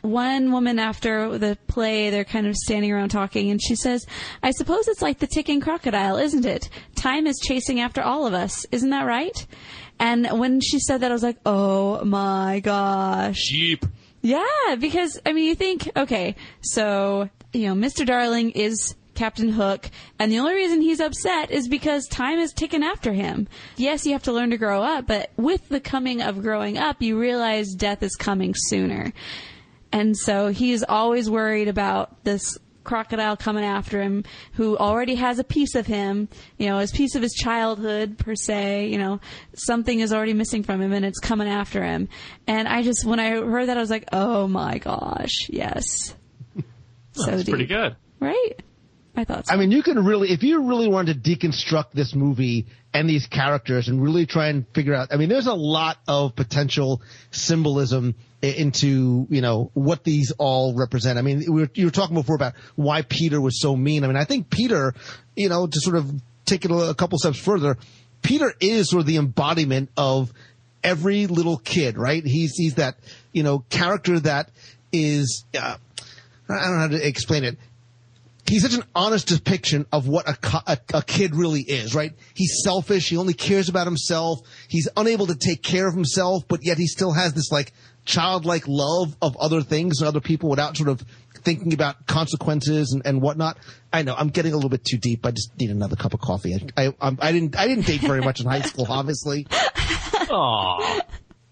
One woman after the play, they're kind of standing around talking, and she says, "I suppose it's like the ticking crocodile, isn't it? Time is chasing after all of us, isn't that right?" And when she said that, I was like, "Oh my gosh!" Jeep. Yeah, because I mean, you think, okay, so you know, Mr. Darling is Captain Hook, and the only reason he's upset is because time is ticking after him. Yes, you have to learn to grow up, but with the coming of growing up, you realize death is coming sooner, and so he's always worried about this crocodile coming after him who already has a piece of him you know his piece of his childhood per se you know something is already missing from him and it's coming after him. And i just when i heard that i was like oh my gosh yes. So That's deep. pretty good. right? I thought so. I mean, you can really, if you really wanted to deconstruct this movie and these characters and really try and figure out, I mean, there's a lot of potential symbolism i- into, you know, what these all represent. I mean, we were, you were talking before about why Peter was so mean. I mean, I think Peter, you know, to sort of take it a, a couple steps further, Peter is sort of the embodiment of every little kid, right? He's, he's that, you know, character that is, uh, I don't know how to explain it. He's such an honest depiction of what a, a, a kid really is, right? He's selfish. He only cares about himself. He's unable to take care of himself, but yet he still has this like childlike love of other things and other people without sort of thinking about consequences and, and whatnot. I know I'm getting a little bit too deep. I just need another cup of coffee. I, I, I'm- I didn't, I didn't date very much in high school, obviously. Aw.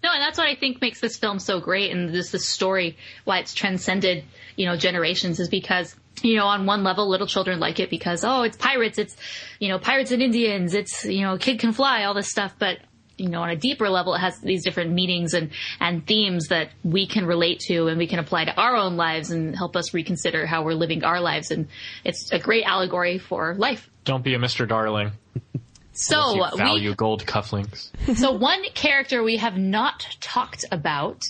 No, and that's what I think makes this film so great and this this story why it's transcended, you know, generations is because you know, on one level, little children like it because, oh, it's pirates, it's, you know, pirates and Indians, it's, you know, a kid can fly, all this stuff. But, you know, on a deeper level, it has these different meanings and, and themes that we can relate to and we can apply to our own lives and help us reconsider how we're living our lives. And it's a great allegory for life. Don't be a Mr. Darling. So value we, gold cufflinks. so one character we have not talked about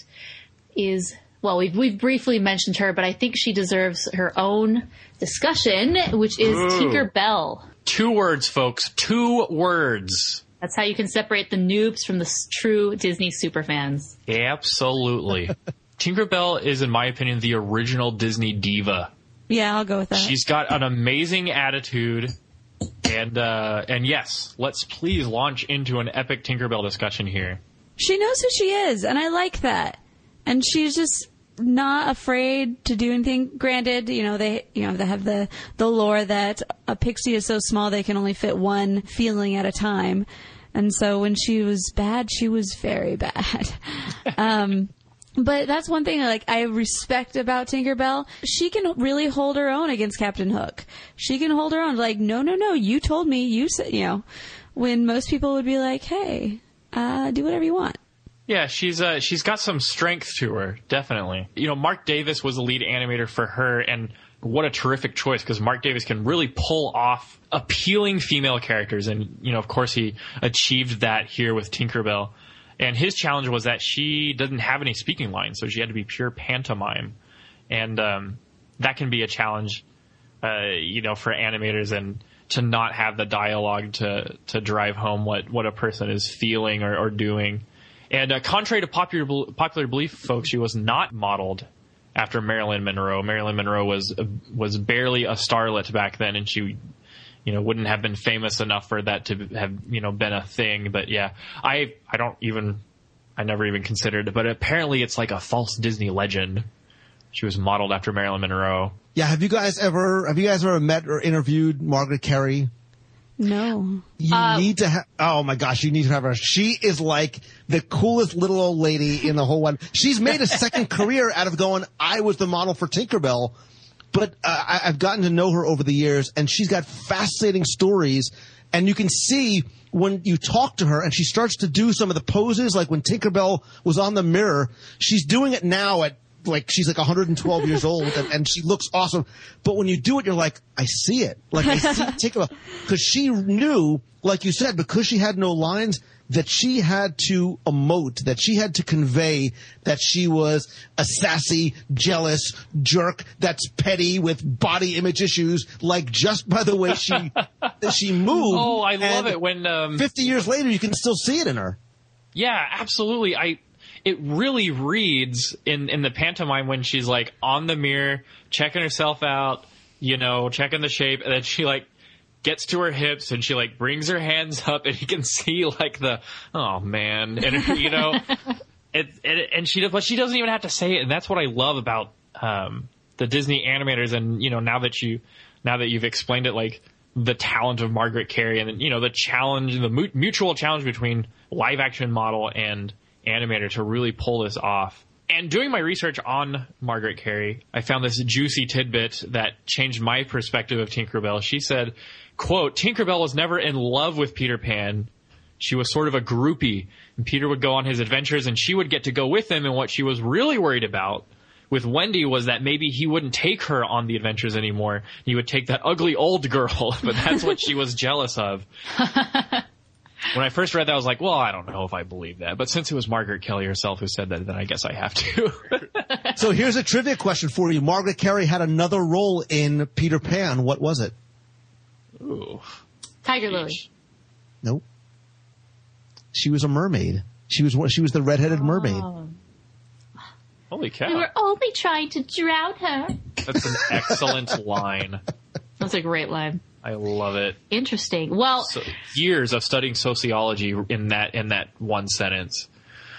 is well, we've we've briefly mentioned her, but I think she deserves her own discussion, which is Ooh. Tinker Bell. Two words, folks. Two words. That's how you can separate the noobs from the true Disney superfans. Absolutely. Tinkerbell is, in my opinion, the original Disney diva. Yeah, I'll go with that. She's got an amazing attitude. And uh, and yes, let's please launch into an epic Tinkerbell discussion here. she knows who she is, and I like that. And she's just not afraid to do anything. Granted, you know they, you know they have the the lore that a pixie is so small they can only fit one feeling at a time, and so when she was bad, she was very bad. um, but that's one thing like I respect about Tinkerbell. She can really hold her own against Captain Hook. She can hold her own. Like, no, no, no, you told me, you said, you know, when most people would be like, hey, uh, do whatever you want. Yeah, she's uh, she's got some strength to her, definitely. You know, Marc Davis was the lead animator for her, and what a terrific choice because Marc Davis can really pull off appealing female characters, and you know, of course, he achieved that here with Tinkerbell. And his challenge was that she doesn't have any speaking lines, so she had to be pure pantomime, and um, that can be a challenge, uh, you know, for animators and to not have the dialogue to to drive home what what a person is feeling or, or doing. And uh, contrary to popular popular belief, folks, she was not modeled after Marilyn Monroe. Marilyn Monroe was was barely a starlet back then, and she, you know, wouldn't have been famous enough for that to have you know been a thing. But yeah, I I don't even I never even considered. But apparently, it's like a false Disney legend. She was modeled after Marilyn Monroe. Yeah, have you guys ever have you guys ever met or interviewed Margaret Kerry? No. You need to have. Oh my gosh, you need to have her. She is like the coolest little old lady in the whole one. She's made a second career out of going. I was the model for Tinkerbell, but uh, I, I've gotten to know her over the years, and she's got fascinating stories. And you can see when you talk to her, and she starts to do some of the poses, like when Tinkerbell was on the mirror. She's doing it now at like she's like 112 years old and, and she looks awesome. But when you do it, you're like, I see it. Like I see Tinkerbell because she knew, like you said, because she had no lines, that she had to emote, that she had to convey that she was a sassy, jealous jerk that's petty with body image issues, like just by the way she she moved. Oh, I love And it when um, 50 years later, you can still see it in her. Yeah, absolutely. I it really reads in in the pantomime when she's like on the mirror, checking herself out, you know, checking the shape, and then she like gets to her hips and she like brings her hands up and you can see like the oh man and you know it, it and she but she doesn't even have to say it and that's what I love about um the Disney animators and you know now that you now that you've explained it like the talent of Margaret Kerry and you know the challenge the mutual challenge between live action model and animator to really pull this off. And doing my research on Margaret Kerry, I found this juicy tidbit that changed my perspective of Tinkerbell. She said, quote, Tinkerbell was never in love with Peter Pan. She was sort of a groupie, and Peter would go on his adventures and she would get to go with him. And what she was really worried about with Wendy was that maybe he wouldn't take her on the adventures anymore. He would take that ugly old girl, but that's what she was jealous of. When I first read that, I was like, well, I don't know if I believe that. But since it was Margaret Kerry herself who said that, then I guess I have to. So here's a trivia question for you. Margaret Kerry had another role in Peter Pan. What was it? Ooh. Tiger Lily. Nope. She was a mermaid. She was she was the redheaded mermaid. Oh. Holy cow. We were only trying to drown her. That's an excellent line. That's a great line. I love it. Interesting. Well, So, years of studying sociology in that in that one sentence.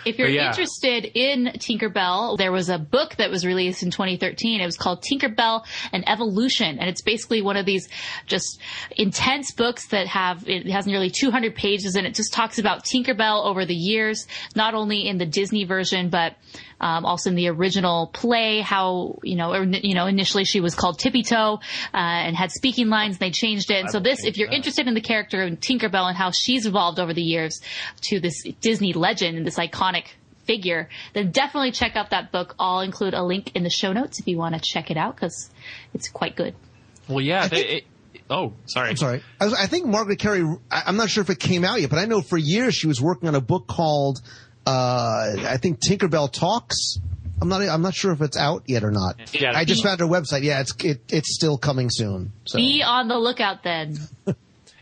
If you're yeah. interested in Tinkerbell, there was a book that was released in 2013. It was called Tinkerbell An Evolution, and it's basically one of these just intense books that have it has nearly 200 pages, and it just talks about Tinkerbell over the years, not only in the Disney version, but um, also in the original play. How you know, or, you know, initially she was called Tippy Toe uh, and had speaking lines, and they changed it. And so this, if you're interested in the character of Tinkerbell and how she's evolved over the years to this Disney legend and this iconic figure, then definitely check out that book. I'll include a link in the show notes if you want to check it out because it's quite good. Well, yeah. they- it- oh, sorry. I'm sorry. I, was, I think Margaret Kerry. I, I'm not sure if it came out yet, but I know for years she was working on a book called, uh, I think Tinkerbell Talks. I'm not. I'm not sure if it's out yet or not. Yeah, I just be- found her website. Yeah, it's it, it's still coming soon. So Be on the lookout then.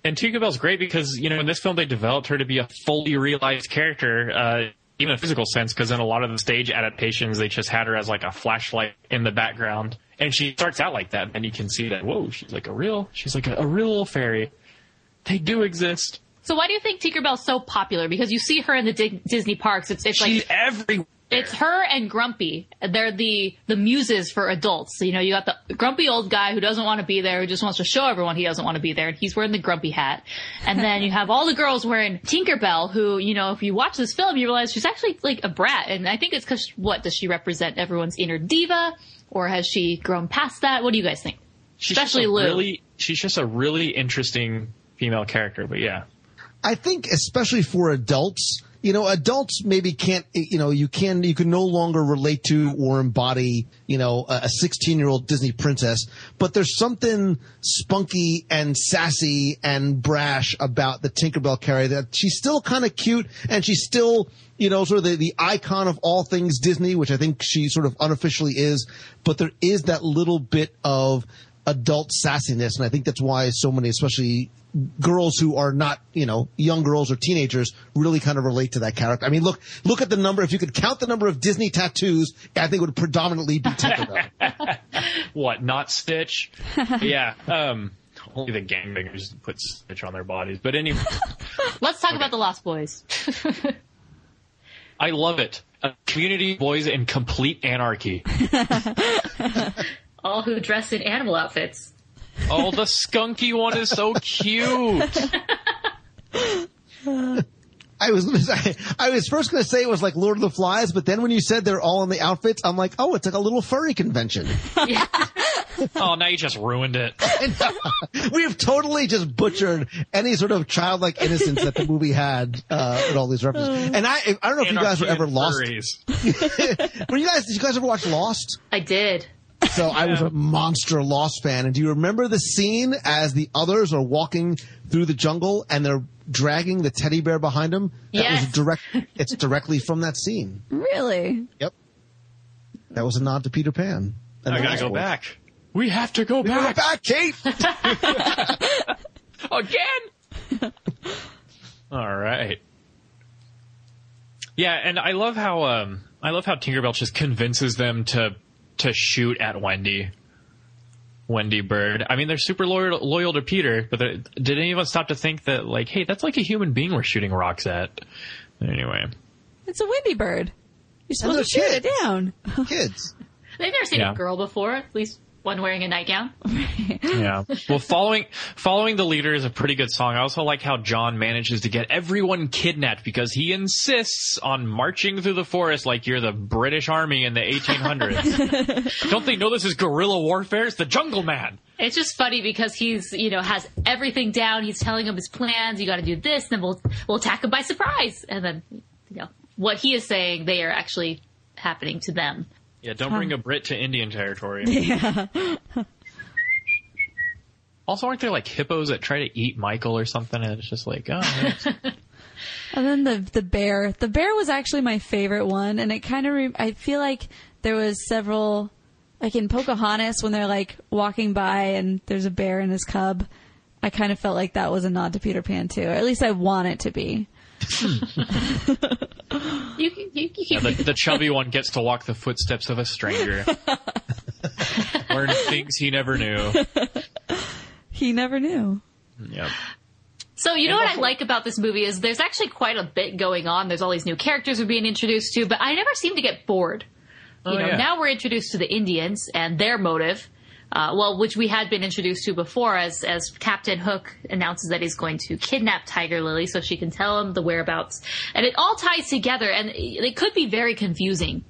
And Tinkerbell's great because you know in this film they developed her to be a fully realized character, uh, even in a physical sense. Because in a lot of the stage adaptations, they just had her as like a flashlight in the background, and she starts out like that, and you can see that whoa, she's like a real, she's like a, a real fairy. They do exist. So why do you think Tinkerbell's so popular? Because you see her in the Di- Disney parks. It's it's She's like everywhere. it's her and Grumpy. They're the the muses for adults. So, you know, you got the grumpy old guy who doesn't want to be there, who just wants to show everyone he doesn't want to be there, and he's wearing the grumpy hat. And then you have all the girls wearing Tinkerbell, who you know, if you watch this film, you realize she's actually like a brat. And I think it's because what does she represent? Everyone's inner diva, or has she grown past that? What do you guys think? She's Especially Lou. Really, she's just a really interesting female character. But yeah, I think especially for adults, you know, adults maybe can't, you know, you can, you can no longer relate to or embody, you know, a 16 year old Disney princess, but there's something spunky and sassy and brash about the Tinkerbell character that she's still kind of cute and she's still, you know, sort of the, the icon of all things Disney, which I think she sort of unofficially is, but there is that little bit of adult sassiness. And I think that's why so many, especially girls who are not, you know, young girls or teenagers really kind of relate to that character. I mean, look, look at the number. If you could count the number of Disney tattoos, I think it would predominantly be Tinkerbell. what? Not Stitch? yeah. Um, only the gangbangers put Stitch on their bodies. But anyway. Let's talk about the Lost Boys. I love it. A community of boys in complete anarchy. All who dress in animal outfits. Oh, the skunky one is so cute. I was gonna say, I was first gonna say it was like Lord of the Flies, but then when you said they're all in the outfits, I'm like, oh, it's like a little furry convention. Yeah. Oh, now you just ruined it. we have totally just butchered any sort of childlike innocence that the movie had uh, with all these references. And I, I don't know if you guys were ever lost. Furries. Were you guys? Did you guys ever watch Lost? I did. So I was a monster Lost fan. And do you remember the scene as the others are walking through the jungle and they're dragging the teddy bear behind them? That Yes. was direct. It's directly from that scene. Really? Yep. That was a nod to Peter Pan. and I the gotta go Boys. back. We have to go Go back back, Kate. again. All right. Yeah, and I love how um I love how Tinkerbell just convinces them to to shoot at Wendy. Wendy Bird. I mean, they're super loyal, loyal to Peter, but did anyone stop to think that, like, hey, that's like a human being we're shooting rocks at? Anyway, It's a Wendy bird. You're supposed to shoot it down. Kids. They've never seen Yeah. a girl before, at least one wearing a nightgown. yeah. Well, following following the leader is a pretty good song. I also like how John manages to get everyone kidnapped because he insists on marching through the forest like you're the British Army in the 1800s. Don't they know this is guerrilla warfare? It's the Jungle Man. It's just funny because he's, you know, has everything down. He's telling them his plans. You got to do this, then we'll we'll attack him by surprise. And then, you know, what he is saying, they are actually happening to them. Yeah, don't bring a Brit to Indian territory. Yeah. Also, aren't there like hippos that try to eat Michael or something? And it's just like, oh, And then the the bear. The bear was actually my favorite one, and it kind of. Re- I feel like there was several, like in Pocahontas when they're like walking by and there's a bear and his cub. I kind of felt like that was a nod to Peter Pan too, or at least I want it to be. You, you, you, you the, the chubby one gets to walk the footsteps of a stranger. Learned things he never knew. He never knew. Yep. So you know And what I like about this movie is there's actually quite a bit going on. There's all these new characters we're being introduced to, but I never seem to get bored. You Oh, know, yeah. now we're introduced to the Indians and their motive. Uh, well, which we had been introduced to before, as as Captain Hook announces that he's going to kidnap Tiger Lily so she can tell him the whereabouts, and it all ties together, and it could be very confusing.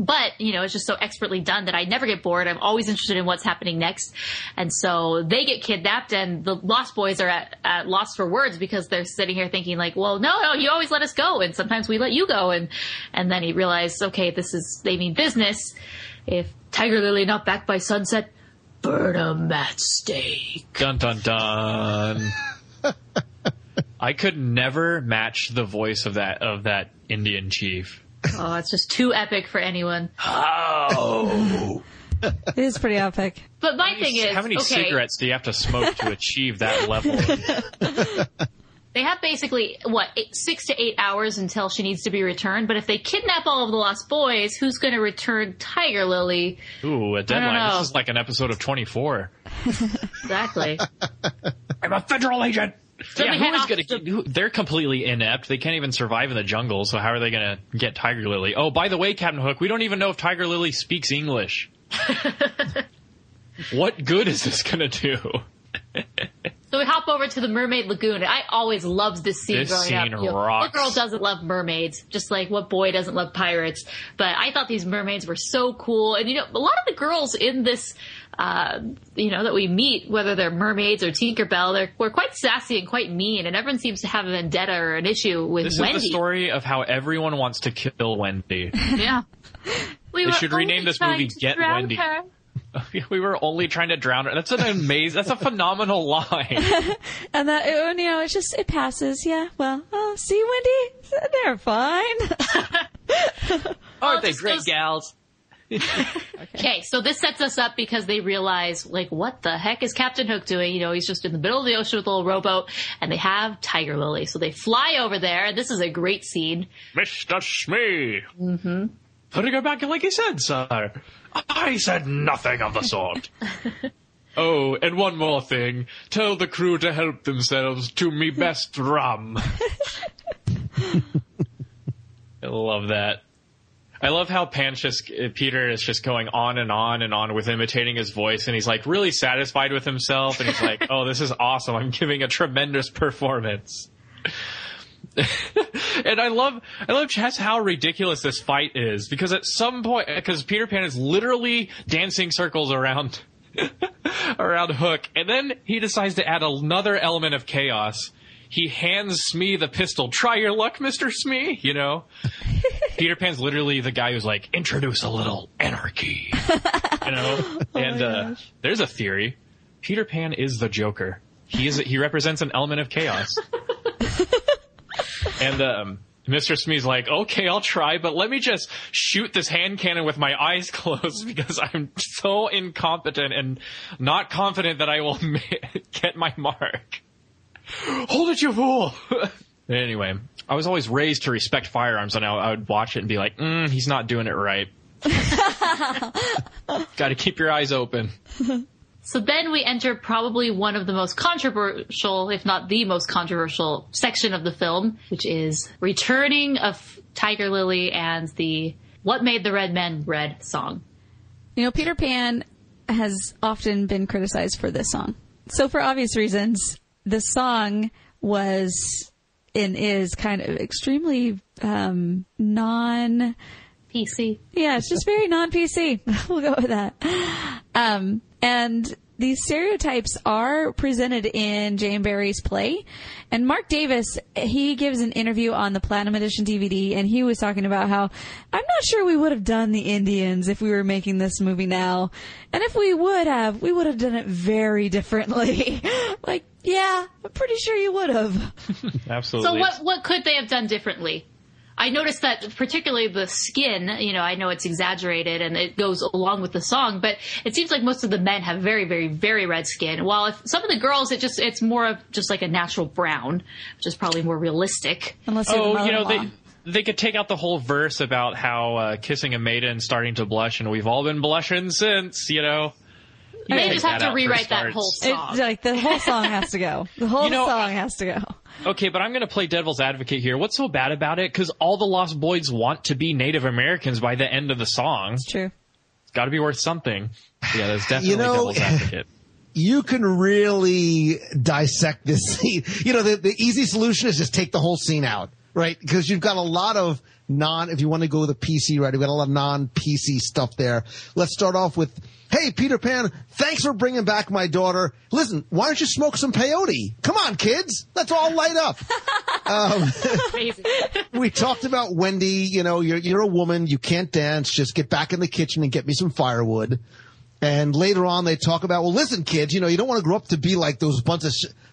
But, you know, it's just so expertly done that I never get bored. I'm always interested in what's happening next. And so they get kidnapped and the Lost Boys are at, at lost for words because they're sitting here thinking like, well, no, no, you always let us go. And sometimes we let you go. And, and then he realized, okay, this is, they mean business. If Tiger Lily not back by sunset, burn burn 'em at stake. Dun dun dun. I could never match the voice of that of that Indian chief. Oh, it's just too epic for anyone. Oh. It is pretty epic. But my thing is, How many okay, cigarettes do you have to smoke to achieve that level? Of, They have basically what eight, six to eight hours until she needs to be returned. But if they kidnap all of the lost boys, who's going to return Tiger Lily? ooh, a deadline. This is like an episode of 24. Exactly. I'm a federal agent. So yeah, we who head is off gonna? to- who- They're completely inept. They can't even survive in the jungle. So how are they gonna get Tiger Lily? Oh, by the way, Captain Hook, we don't even know if Tiger Lily speaks English. what good is this gonna do? so we hop over to the Mermaid Lagoon. I always loved this scene This growing scene up. You know, rocks. what girl doesn't love mermaids? Just like what boy doesn't love pirates? But I thought these mermaids were so cool. And you know, a lot of the girls in this. Uh, you know that we meet, whether they're mermaids or Tinkerbell, they're we're quite sassy and quite mean, and everyone seems to have a vendetta or an issue with This Wendy. is the story of how everyone wants to kill Wendy. Yeah. We They should rename this movie Get Wendy. her. we were only trying to drown her. That's an amazing. That's a phenomenal line. And that, you know, it's just, it passes. Yeah. Well, oh, see, Wendy? They're fine. Aren't they great goes- gals? Okay, so this sets us up because they realize, like, what the heck is Captain Hook doing? You know, he's just in the middle of the ocean with a little rowboat, and they have Tiger Lily. So they fly over there, and this is a great scene. Mr. Smee. Mm-hmm. Putting her back like he said, sir. I said nothing of the sort. oh, and one more thing. Tell the crew to help themselves to me best rum. I love that. I love how Pan's just, uh, Peter is just going on and on and on with imitating his voice, and he's like really satisfied with himself, and he's like, "Oh, this is awesome! I'm giving a tremendous performance." and I love, I love just how ridiculous this fight is because at some point, because Peter Pan is literally dancing circles around, around Hook, and then he decides to add another element of chaos. He hands Smee the pistol. Try your luck, Mister Smee. You know, Peter Pan's literally the guy who's like, introduce a little anarchy. You know, and uh, there's a theory. Peter Pan is the Joker. He is. He represents an element of chaos. And um, Mr. Smee's like, okay, I'll try, but let me just shoot this hand cannon with my eyes closed because I'm so incompetent and not confident that I will ma- get my mark. Hold it, you fool! anyway, I was always raised to respect firearms, and I, I would watch it and be like, mm, he's not doing it right. Got to keep your eyes open. So then we enter probably one of the most controversial, if not the most controversial section of the film, which is returning of Tiger Lily and the What Made the Red Men Red song. You know, Peter Pan has often been criticized for this song. So for obvious reasons, the song was and is kind of extremely um, non PC. Yeah, it's just very non PC. we'll go with that. Um, and these stereotypes are presented in Jane Barrie's play. And Marc Davis, he gives an interview on the Platinum Edition DVD, and he was talking about how I'm not sure we would have done the Indians if we were making this movie now. And if we would have, we would have done it very differently. like, yeah, I'm pretty sure you would have. Absolutely. So what what could they have done differently? I noticed that particularly the skin, you know, I know it's exaggerated and it goes along with the song, but it seems like most of the men have very, very, very red skin. While if some of the girls, it just, it's more of just like a natural brown, which is probably more realistic. Unless you're Oh, you know, they they could take out the whole verse about how uh, kissing a maiden starting to blush, and we've all been blushing since. You know, You They just have to rewrite that starts. whole It, song. like the whole song has to go. The whole You know, song has to go. Okay, but I'm going to play devil's advocate here. What's so bad about it? Because all the Lost Boys want to be Native Americans by the end of the song. It's true. It's got to be worth something. Yeah, that's definitely You know- devil's advocate. you can really dissect this scene. You know, the, the easy solution is just take the whole scene out, right? Because you've got a lot of non, if you want to go with a PC, right? We've got a lot of non-PC stuff there. Let's start off with, hey, Peter Pan, thanks for bringing back my daughter. Listen, why don't you smoke some peyote? Come on, kids. Let's all light up. Crazy. we talked about Wendy. You know, you're you're a woman. You can't dance. Just get back in the kitchen and get me some firewood. And later on, they talk about, well, listen, kids. You know, you don't want to grow up to be like those bunch of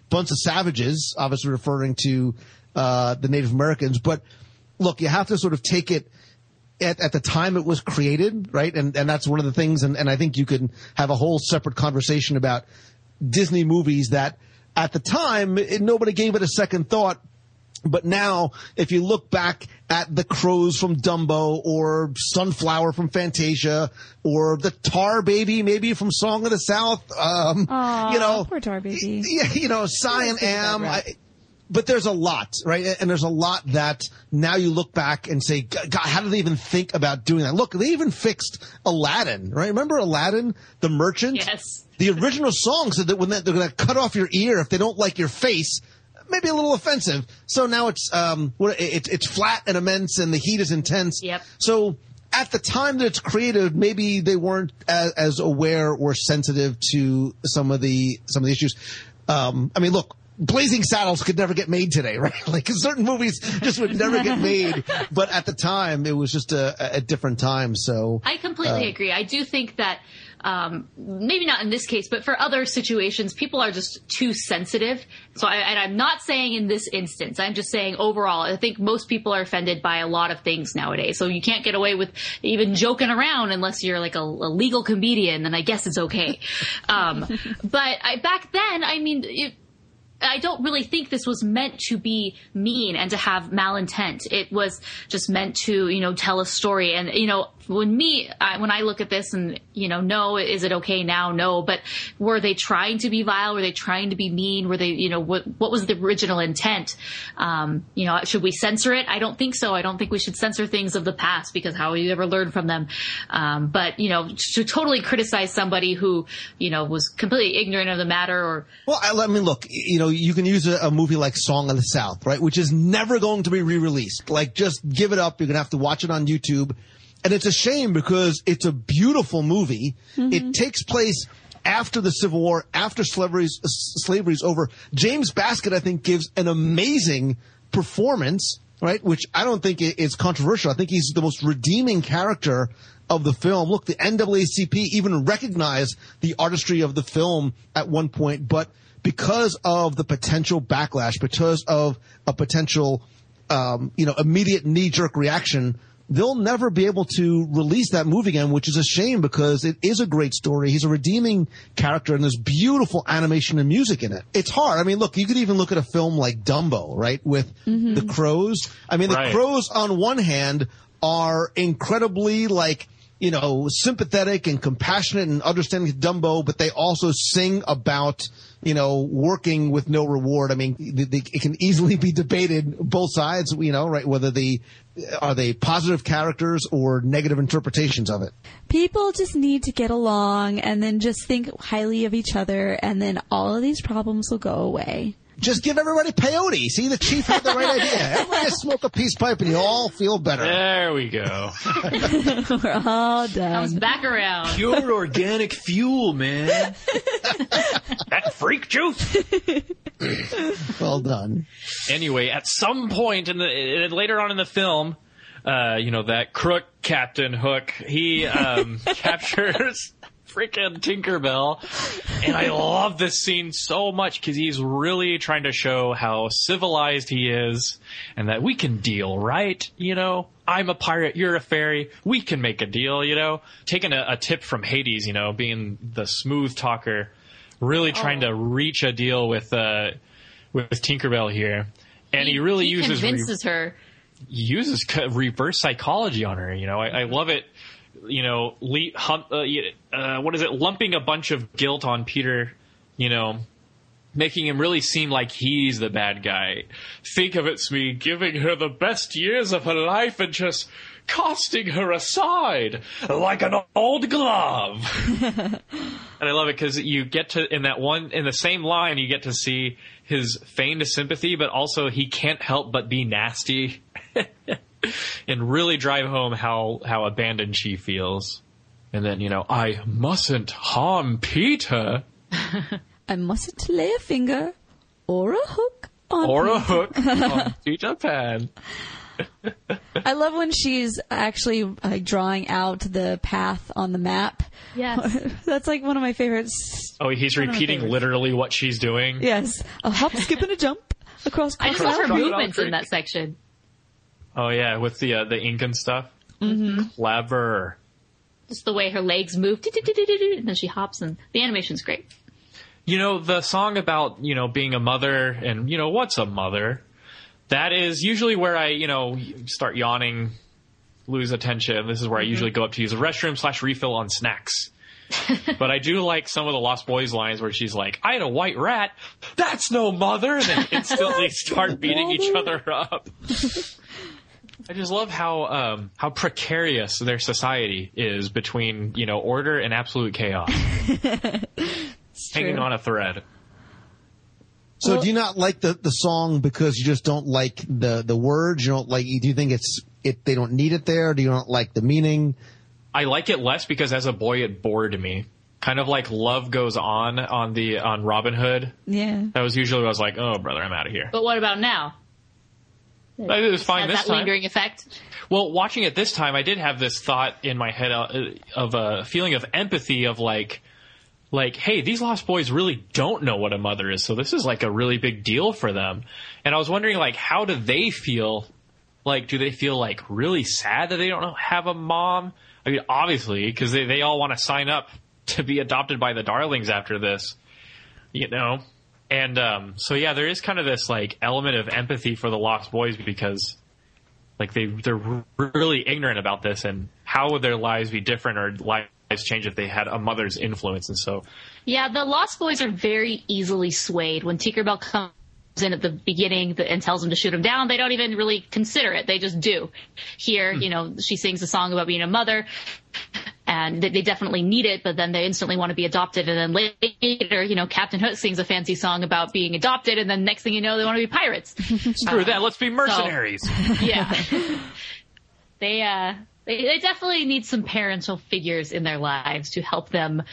bunch of savages. Obviously, referring to uh, the Native Americans. But look, you have to sort of take it. At, at the time it was created, right? And and that's one of the things, and, and I think you can have a whole separate conversation about Disney movies that at the time it, nobody gave it a second thought but now, if you look back at the crows from Dumbo or Sunflower from Fantasia or the Tar Baby maybe from Song of the South, um, Aw, you know, poor tar baby. yeah, you know, Cyan Let's get that Am. I, but there's a lot, right? And there's a lot that now you look back and say, God, how did they even think about doing that? Look, they even fixed Aladdin, right? Remember Aladdin, the merchant? Yes. The original song said that when they- they're going to cut off your ear if they don't like your face, maybe a little offensive. So now it's um, what it's it's flat and immense, and the heat is intense. Yep. So at the time that it's created, maybe they weren't as, as aware or sensitive to some of the some of the issues. Um, I mean, look. Blazing Saddles could never get made today, right? Like certain movies just would never get made, but at the time it was just a, a different time. So I completely Uh, agree. I do think that um, maybe not in this case, but for other situations, people are just too sensitive. So, I, and I'm not saying in this instance. I'm just saying overall. I think most people are offended by a lot of things nowadays. So you can't get away with even joking around unless you're like a, a legal comedian. Then I guess it's okay. um, but I, back then, I mean. It, I don't really think this was meant to be mean and to have malintent. It was just meant to, you know, tell a story. And, you know, when me, I, when I look at this and, you know, no, is it okay now? No. But were they trying to be vile? Were they trying to be mean? Were they, you know, what, what was the original intent? Um, you know, should we censor it? I don't think so. I don't think we should censor things of the past because how will you ever learn from them? Um, but, you know, to totally criticize somebody who, you know, was completely ignorant of the matter or, Well, I, I mean, look, you know, you can use a, a movie like Song of the South, right, which is never going to be re-released. Like, just give it up. You're gonna have to watch it on YouTube, and it's a shame because it's a beautiful movie. It takes place after the Civil War, after slavery's slavery's over. James Baskett, I think, gives an amazing performance, right, which I don't think is controversial. I think he's the most redeeming character of the film. Look, the NAACP even recognized the artistry of the film at one point, but because of the potential backlash, because of a potential, um, you know, immediate knee-jerk reaction, they'll never be able to release that movie again, which is a shame because it is a great story. He's a redeeming character and there's beautiful animation and music in it. It's hard. I mean, look, you could even look at a film like Dumbo, right? With mm-hmm. the crows. I mean, the crows on one hand are incredibly like, you know, sympathetic and compassionate and understanding of Dumbo, but they also sing about, you know, working with no reward. I mean, the, the, it can easily be debated both sides, you know, right? Whether the, are they positive characters or negative interpretations of it? People just need to get along and then just think highly of each other and then all of these problems will go away. Just give everybody peyote. See, the chief had the right idea. Everybody just smoke a peace pipe and you all feel better. There we go. We're all comes done. back around. Pure organic fuel, man. that freak juice. Well done. Anyway, at some point in the uh, later on in the film, uh, you know that crook Captain Hook, he um, captures freaking Tinkerbell, and I love this scene so much because he's really trying to show how civilized he is, and that we can deal, right? You know. I'm a pirate, you're a fairy, we can make a deal, you know? Taking a, a tip from Hades, you know, being the smooth talker, really trying to reach a deal with, uh, with Tinkerbell here. And he, really he uses re- convinces her uses reverse psychology on her. You know, I, I love it. You know, le- hum, uh, uh, what is it? Lumping a bunch of guilt on Peter. You know, making him really seem like he's the bad guy. Think of it's me giving her the best years of her life and just casting her aside like an old glove. and I love it because you get to in that one in the same line you get to see his feigned sympathy, but also he can't help but be nasty and really drive home how how abandoned she feels. And then you know I mustn't harm Peter I mustn't lay a finger or a hook on or a hook on Peter Pan. I love when she's actually like drawing out the path on the map. Yes. That's like one of my favorites. Oh, he's One repeating literally what she's doing. Yes, a hop, skip, and a jump across. I just love her movements in that section. Oh yeah, with the uh, the ink and stuff. Mm-hmm. Clever. Just the way her legs move, and then she hops, and the animation's great. You know the song about you know being a mother and you know what's a mother. That is usually where I you know start yawning, lose attention. This is where I usually go up to use the restroom slash refill on snacks. but I do like some of the Lost Boys lines where she's like, "I had a white rat. That's no mother." And they instantly start beating each other up. I just love how um, how precarious their society is between you know order and absolute chaos, hanging true. on a thread. So Well- do you not like the, the song because you just don't like the, the words? You don't like, do you think it's, it, they don't need it there? Do you not like the meaning? I like it less because as a boy it bored me. Kind of like Love Goes On on the on Robin Hood. Yeah. That was usually where I was like, oh brother, I'm out of here. But what about now? But it was fine this that time. lingering effect? Well, watching it this time, I did have this thought in my head uh, of a feeling of empathy of like, like, hey, these lost boys really don't know what a mother is, so this is like a really big deal for them. And I was wondering, like, how do they feel? Like, do they feel like really sad that they don't have a mom? I mean, obviously, because they, they all want to sign up to be adopted by the Darlings after this, you know? And um, so, yeah, there is kind of this like element of empathy for the lost boys because like they they're really ignorant about this and how would their lives be different or lives change if they had a mother's influence and so Yeah, the Lost Boys are very easily swayed. When Tinkerbell comes in at the beginning and tells them to shoot him down, they don't even really consider it. They just do. Here, you know, she sings a song about being a mother, and they, they definitely need it, but then they instantly want to be adopted. And then later, you know, Captain Hook sings a fancy song about being adopted, and then next thing you know, they want to be pirates. screw that let's be mercenaries yeah. they uh they, they definitely need some parental figures in their lives to help them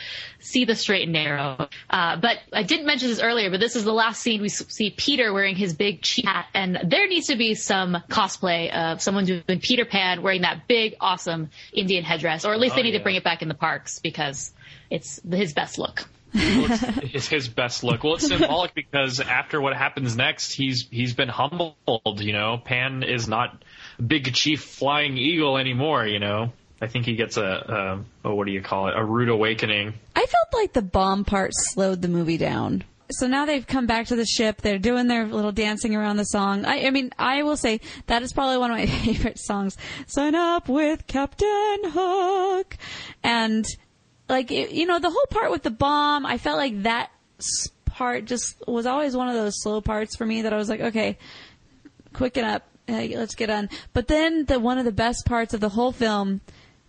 see the straight and narrow. Uh, but I didn't mention this earlier, but this is the last scene we see Peter wearing his big cheap hat, and there needs to be some cosplay of someone doing Peter Pan wearing that big, awesome Indian headdress, or at least Oh, they need yeah. to bring it back in the parks because it's his best look. it's his best look well it's symbolic because after what happens next he's he's been humbled you know pan is not big chief flying eagle anymore you know i think he gets a, a, a what do you call it a rude awakening I felt like the bomb part slowed the movie down. So now they've come back to the ship. They're doing their little dancing around the song. I, I mean, I will say that is probably one of my favorite songs. Sign up with Captain Hook. And like, it, you know, the whole part with the bomb, I felt like that part just was always one of those slow parts for me that I was like, okay, quicken up. Uh, Let's get on. But then the one of the best parts of the whole film,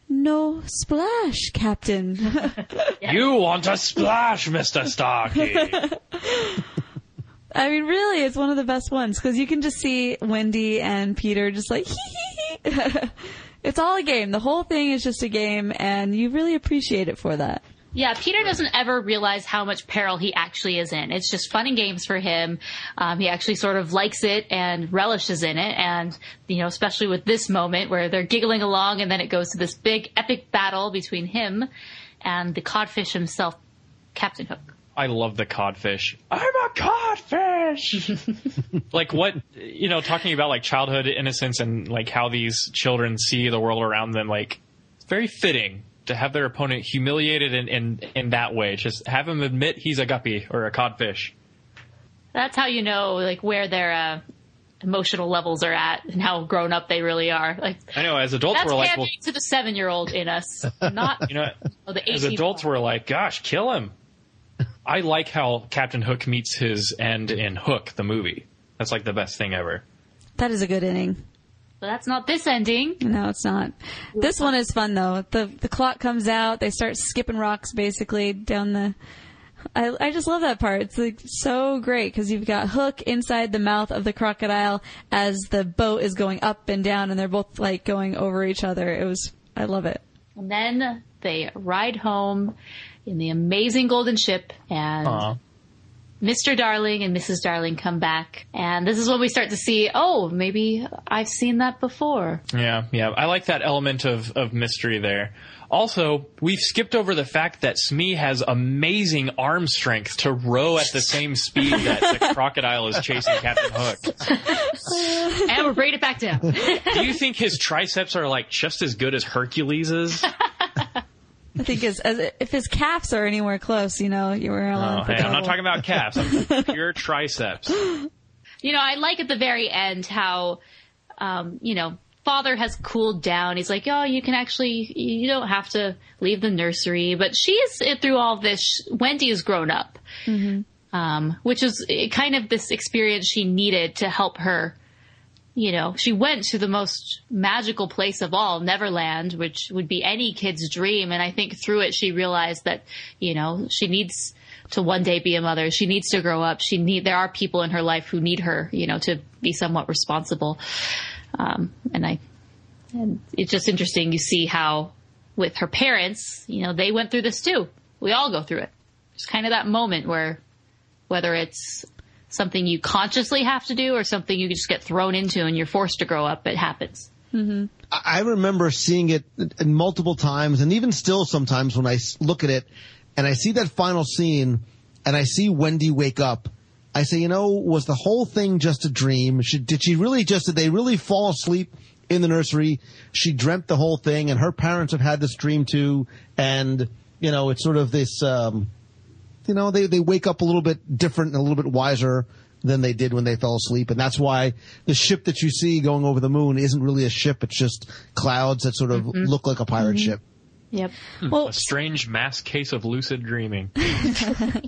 no splash, Captain. you want to splash mr starkey I mean, really, it's one of the best ones because you can just see Wendy and Peter just like, it's all a game. The whole thing is just a game, and you really appreciate it for that. Yeah, Peter doesn't ever realize how much peril he actually is in. It's just fun and games for him. Um, he actually sort of likes it and relishes in it. And, you know, especially with this moment where they're giggling along and then it goes to this big epic battle between him and the codfish himself, Captain Hook. I love the codfish. I'm a codfish. like what you know, talking about like childhood innocence and like how these children see the world around them. Like it's very fitting to have their opponent humiliated in in, in that way. Just have him admit he's a guppy or a codfish. That's how you know, like, where their, uh, emotional levels are at and how grown up they really are. Like I know. As adults, that's we're like, pandering well, to the seven year old in us, not you know, oh, the as adults, we're like, gosh, kill him. I like how Captain Hook meets his end in Hook, the movie. That's like the best thing ever. That is a good inning. But that's not this ending. No, it's not. This one is fun though. The the clock comes out. They start skipping rocks basically down the. I I just love that part. It's like so great because you've got Hook inside the mouth of the crocodile as the boat is going up and down, and they're both like going over each other. It was I love it. And then they ride home in the amazing golden ship and Aw. Mr. Darling and Mrs. Darling come back. And this is when we start to see, oh, maybe I've seen that before. Yeah, yeah. I like that element of, of mystery there. Also, we've skipped over the fact that Smee has amazing arm strength to row at the same speed that the crocodile is chasing Captain Hook. and we're bringing it back down. Do you think his triceps are like just as good as Hercules's? I think as, as if his calves are anywhere close, you know, you were Oh, hey, I'm not talking about calves. I'm pure triceps. you know, I like at the very end how, um, you know, father has cooled down. He's like, oh, you can actually, you don't have to leave the nursery. But she's through all this. Wendy has grown up, um, which is eh, kind of this experience she needed to help her. You know, she went to the most magical place of all, Neverland, which would be any kid's dream. And I think through it, she realized that, you know, she needs to one day be a mother. She needs to grow up. She need, there are people in her life who need her, you know, to be somewhat responsible. Um, and I, and it's just interesting. You see how with her parents, you know, they went through this too. We all go through it. It's kind of that moment where whether it's something you consciously have to do or something you just get thrown into and you're forced to grow up, it happens. I I remember seeing it multiple times, and even still sometimes when I look at it and I see that final scene and I see Wendy wake up, I say, you know, was the whole thing just a dream? Did she really just, did they really fall asleep in the nursery? She dreamt the whole thing, and her parents have had this dream too, and, you know, it's sort of this, um, you know, they, they wake up a little bit different and a little bit wiser than they did when they fell asleep. And that's why the ship that you see going over the moon isn't really a ship. It's just clouds that sort of mm-hmm. look like a pirate mm-hmm. ship. Yep. Hmm. Well, A strange mass case of lucid dreaming.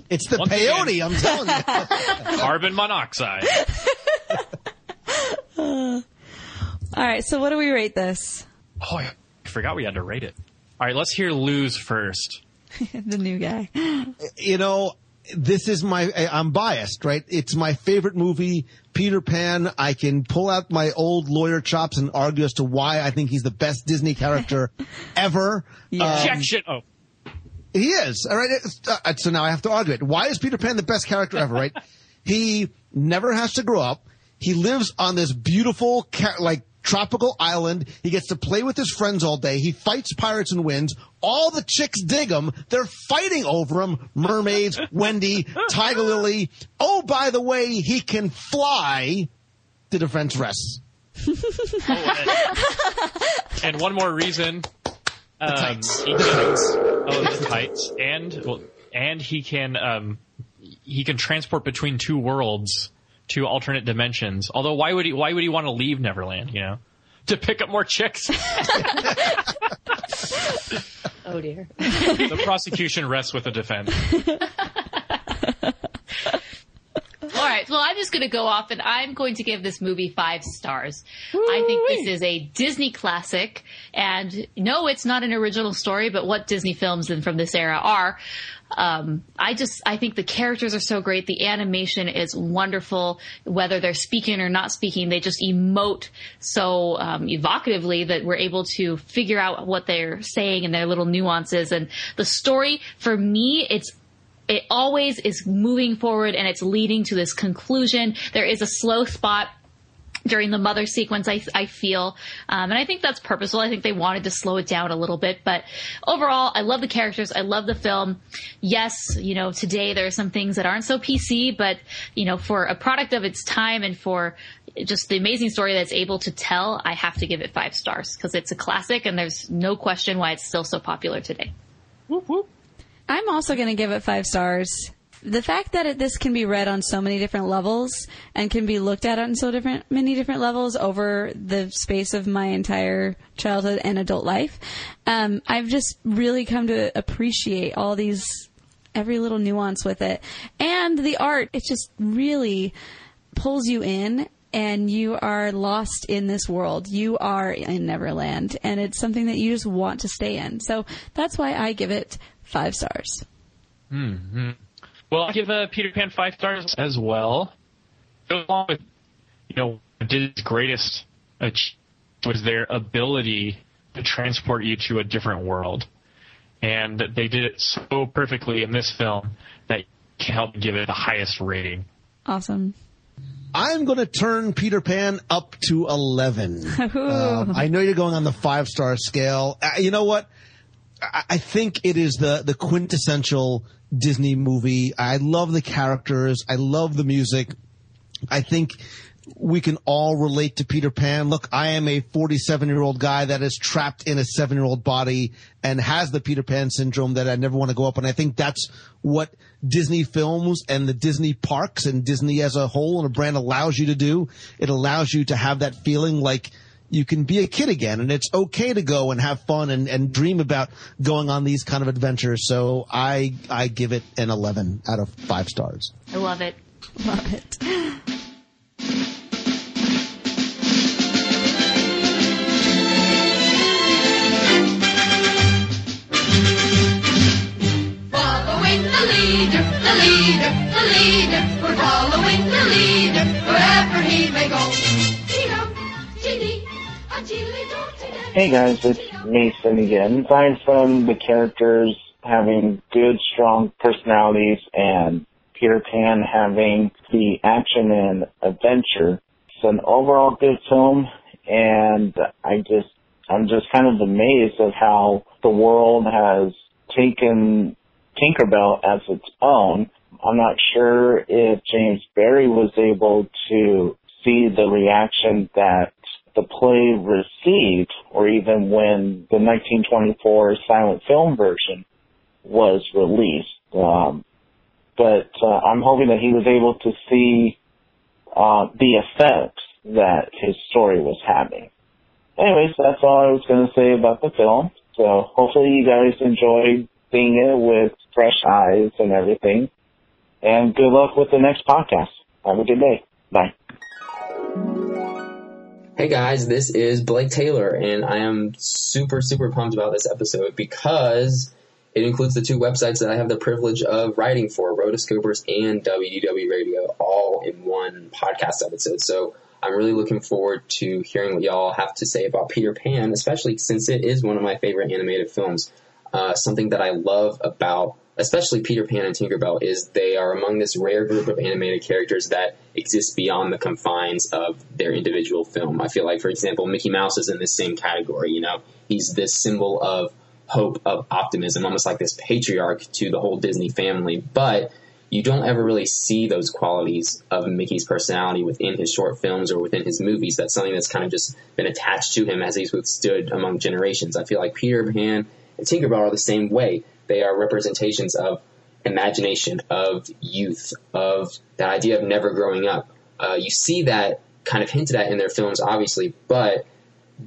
It's the Once peyote, I'm telling you. Carbon monoxide. all right. So what do we rate this? Oh, I forgot we had to rate it. All right, let's hear Lou's first. the new guy. you know, this is my, I'm biased, right? It's my favorite movie, Peter Pan. I can pull out my old lawyer chops and argue as to why I think he's the best Disney character ever. Yeah. Um, Objection. Oh, He is. All right. Uh, so now I have to argue it. Why is Peter Pan the best character ever, right? he never has to grow up. He lives on this beautiful, ca- like, tropical island. He gets to play with his friends all day. He fights pirates and wins. All the chicks dig him. They're fighting over him. Mermaids, Wendy, Tiger Lily. Oh, by the way, he can fly. The defense rests. and one more reason. Um, tights. he can- oh, the tights, and well, and he can um, he can transport between two worlds, two alternate dimensions. Although, why would he? Why would he want to leave Neverland? You know, to pick up more chicks. Oh dear. the prosecution rests with the defense. All right. Well, I'm just going to go off and I'm going to give this movie five stars. I think this is a Disney classic. And no, it's not an original story, but what Disney films and from this era are. Um, I just, I think the characters are so great. The animation is wonderful. Whether they're speaking or not speaking, they just emote so um, evocatively that we're able to figure out what they're saying and their little nuances. And the story, for me, it's it always is moving forward and it's leading to this conclusion. There is a slow spot during the mother sequence, I, I feel. Um, and I think that's purposeful. I think they wanted to slow it down a little bit. But overall, I love the characters. I love the film. Yes, you know, today there are some things that aren't so PC, but, you know, for a product of its time and for just the amazing story that's able to tell, I have to give it five stars because it's a classic and there's no question why it's still so popular today. I'm also going to give it five stars. The fact that it, this can be read on so many different levels and can be looked at on so different many different levels over the space of my entire childhood and adult life, um, I've just really come to appreciate all these every little nuance with it and the art. It just really pulls you in. And you are lost in this world. You are in Neverland, and it's something that you just want to stay in. So that's why I give it five stars. hmm I give uh, Peter Pan five stars as well. Along with, you know, Disney's greatest achievement was their ability to transport you to a different world, and they did it so perfectly in this film that you can help give it the highest rating. Awesome. I'm going to turn Peter Pan up to 11. Um, I know you're going on the five star scale. Uh, you know what? I, I think it is the, the quintessential Disney movie. I love the characters. I love the music. I think we can all relate to Peter Pan. Look, I am a 47 year old guy that is trapped in a seven year old body and has the Peter Pan syndrome that I never want to go up. And I think that's what Disney films and the Disney parks and Disney as a whole and a brand allows you to do. It allows you to have that feeling like you can be a kid again and it's okay to go and have fun and, and dream about going on these kind of adventures. So I, I give it an 11 out of five stars. I love it. Love it. Following the leader, the leader, the leader. We're following the leader wherever he may go. Hey guys, it's Mason again. Aside from the characters having good, strong personalities and Peter Pan having the action and adventure, it's an overall good film and I just, I'm just kind of amazed at how the world has taken Tinkerbell as its own. I'm not sure if James Barrie was able to see the reaction that the play received, or even when the 1924 silent film version was released. Um, but uh, I'm hoping that he was able to see uh, the effects that his story was having. Anyways, that's all I was going to say about the film. So hopefully you guys enjoyed seeing it with fresh eyes and everything. And good luck with the next podcast. Have a good day. Bye. Hey guys, this is Blake Taylor, and I am super, super pumped about this episode because it includes the two websites that I have the privilege of writing for, Rotoscopers and WDW Radio, all in one podcast episode. So I'm really looking forward to hearing what y'all have to say about Peter Pan, especially since it is one of my favorite animated films. Uh, something that I love about especially Peter Pan and Tinkerbell is they are among this rare group of animated characters that exist beyond the confines of their individual film. I feel like, for example, Mickey Mouse is in this same category. You know, he's this symbol of hope, of optimism, almost like this patriarch to the whole Disney family. But you don't ever really see those qualities of Mickey's personality within his short films or within his movies. That's something that's kind of just been attached to him as he's withstood among generations. I feel like Peter Pan Tinkerbell are the same way. They are representations of imagination, of youth, of that idea of never growing up. Uh, you see that kind of hinted at in their films, obviously, but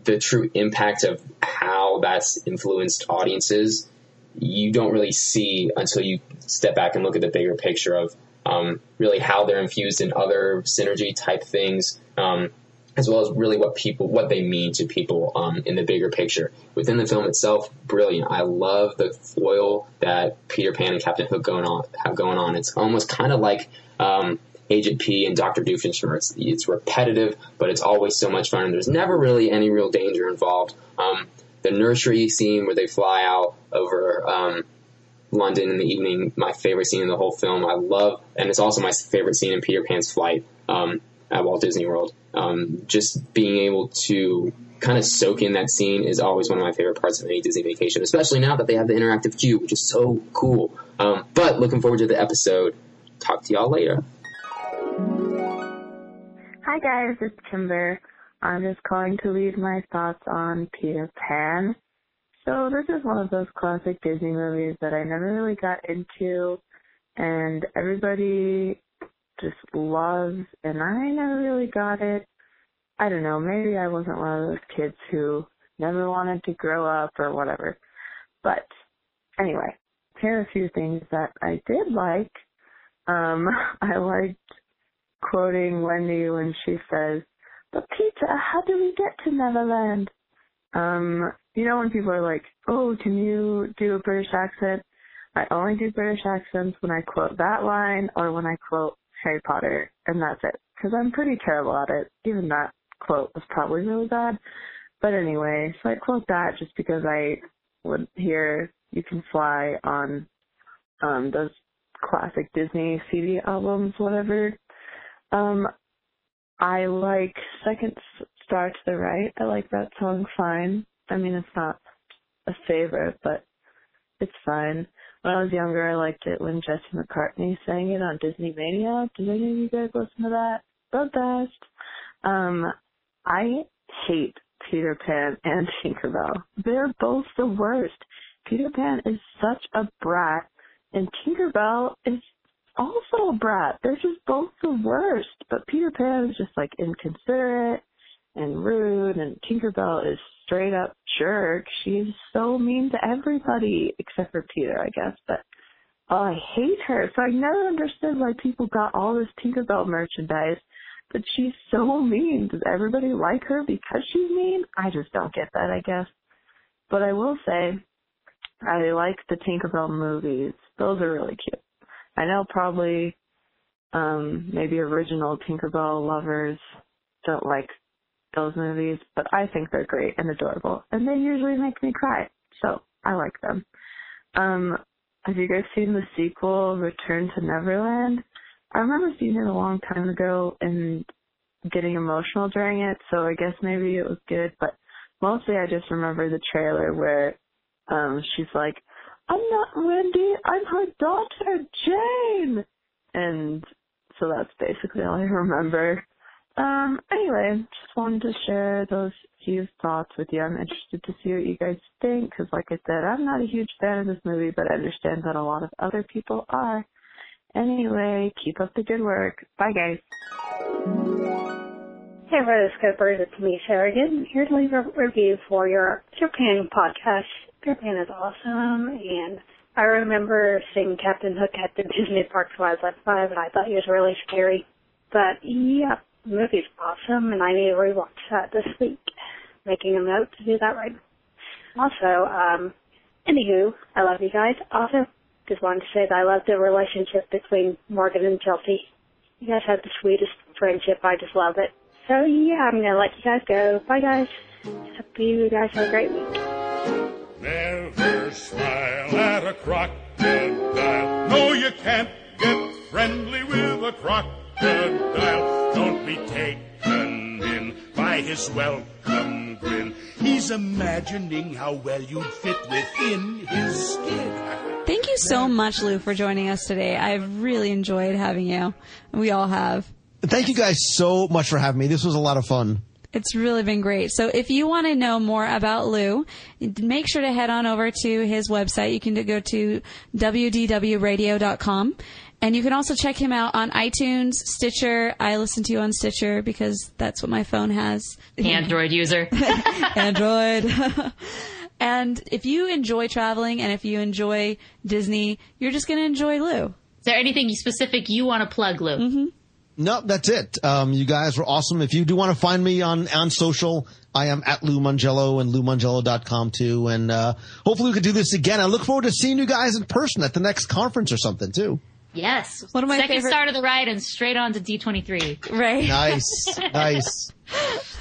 the true impact of how that's influenced audiences, you don't really see until you step back and look at the bigger picture of um, really how they're infused in other synergy type things. Um, as well as really what people what they mean to people um, in the bigger picture. Within the film itself, brilliant. I love the foil that Peter Pan and Captain Hook going on have going on. It's almost kind of like um, Agent P and Doctor Doofenshmirtz. It's, it's repetitive, but it's always so much fun. And there's never really any real danger involved. Um, the nursery scene where they fly out over um, London in the evening, my favorite scene in the whole film. I love, and it's also my favorite scene in Peter Pan's flight um, at Walt Disney World. Um, just being able to kind of soak in that scene is always one of my favorite parts of any Disney vacation, especially now that they have the interactive cube, which is so cool. Um, but looking forward to the episode. Talk to y'all later. Hi guys, it's Kimber. I'm just calling to leave my thoughts on Peter Pan. So this is one of those classic Disney movies that I never really got into and everybody just loves, and I never really got it. I don't know, maybe I wasn't one of those kids who never wanted to grow up or whatever. But anyway, here are a few things that I did like. Um, I liked quoting Wendy when she says, But Peter, how do we get to Neverland? Um, you know when people are like, Oh, can you do a British accent? I only do British accents when I quote that line or when I quote Harry Potter, and that's it. Because I'm pretty terrible at it. Even that quote was probably really bad. But anyway, so I quote that just because I would hear You Can Fly on um those classic Disney CD albums, whatever. Um, I like Second Star to the Right. I like that song fine. I mean, it's not a favorite, but it's fine. When I was younger, I liked it when Jesse McCartney sang it on Disney Mania. Did any of you guys listen to that? The best. Um, I hate Peter Pan and Tinkerbell. They're both the worst. Peter Pan is such a brat, and Tinkerbell is also a brat. They're just both the worst. But Peter Pan is just like inconsiderate and rude, and Tinkerbell is straight up jerk. She's so mean to everybody except for Peter, I guess. But oh, I hate her. So I never understood why people got all this Tinkerbell merchandise. But she's so mean. Does everybody like her because she's mean? I just don't get that, I guess. But I will say, I like the Tinkerbell movies. Those are really cute. I know probably um maybe original Tinkerbell lovers don't like those movies, but I think they're great and adorable. And they usually make me cry. So I like them. Um have you guys seen the sequel, Return to Neverland? I remember seeing it a long time ago and getting emotional during it, so I guess maybe it was good, but mostly I just remember the trailer where um she's like, I'm not Wendy, I'm her daughter, Jane and so that's basically all I remember. Um, anyway, just wanted to share those few thoughts with you. I'm interested to see what you guys think, because like I said, I'm not a huge fan of this movie, but I understand that a lot of other people are. Anyway, keep up the good work. Bye guys. Hey, Rotoscopers, it's me, Sheridan, here to leave a review for your Japan podcast. Japan is awesome, and I remember seeing Captain Hook at the Disney parks when I was like five, and I thought he was really scary. But yeah, the movie's awesome, and I need to rewatch that this week. Making a note to do that right now. Also, um, anywho, I love you guys. Also, just wanted to say that I love the relationship between Morgan and Chelsea. You guys have the sweetest friendship. I just love it. So yeah, I'm gonna let you guys go. Bye guys. Hope you guys have a great week. Never smile at a crocodile. No, you can't get friendly with a crocodile. Don't be taken in by his welcome grin. He's imagining how well you'd fit within his skin. Thank you so much, Lou, for joining us today. I've really enjoyed having you. We all have. Thank you guys so much for having me. This was a lot of fun. It's really been great. So if you want to know more about Lou, make sure to head on over to his website. You can go to wdwradio.com. And you can also check him out on iTunes, Stitcher. I listen to you on Stitcher because that's what my phone has. Android user. Android. and if you enjoy traveling and if you enjoy Disney, you're just going to enjoy Lou. Is there anything specific you want to plug, Lou? Mm-hmm. No, that's it. Um, you guys were awesome. If you do want to find me on, on social, I am at Lou Mongello and LouMongello.com too. And, uh, hopefully we could do this again. I look forward to seeing you guys in person at the next conference or something too. Yes. One of my Second favorite- start of the ride and straight on to D23. Right. Nice. nice.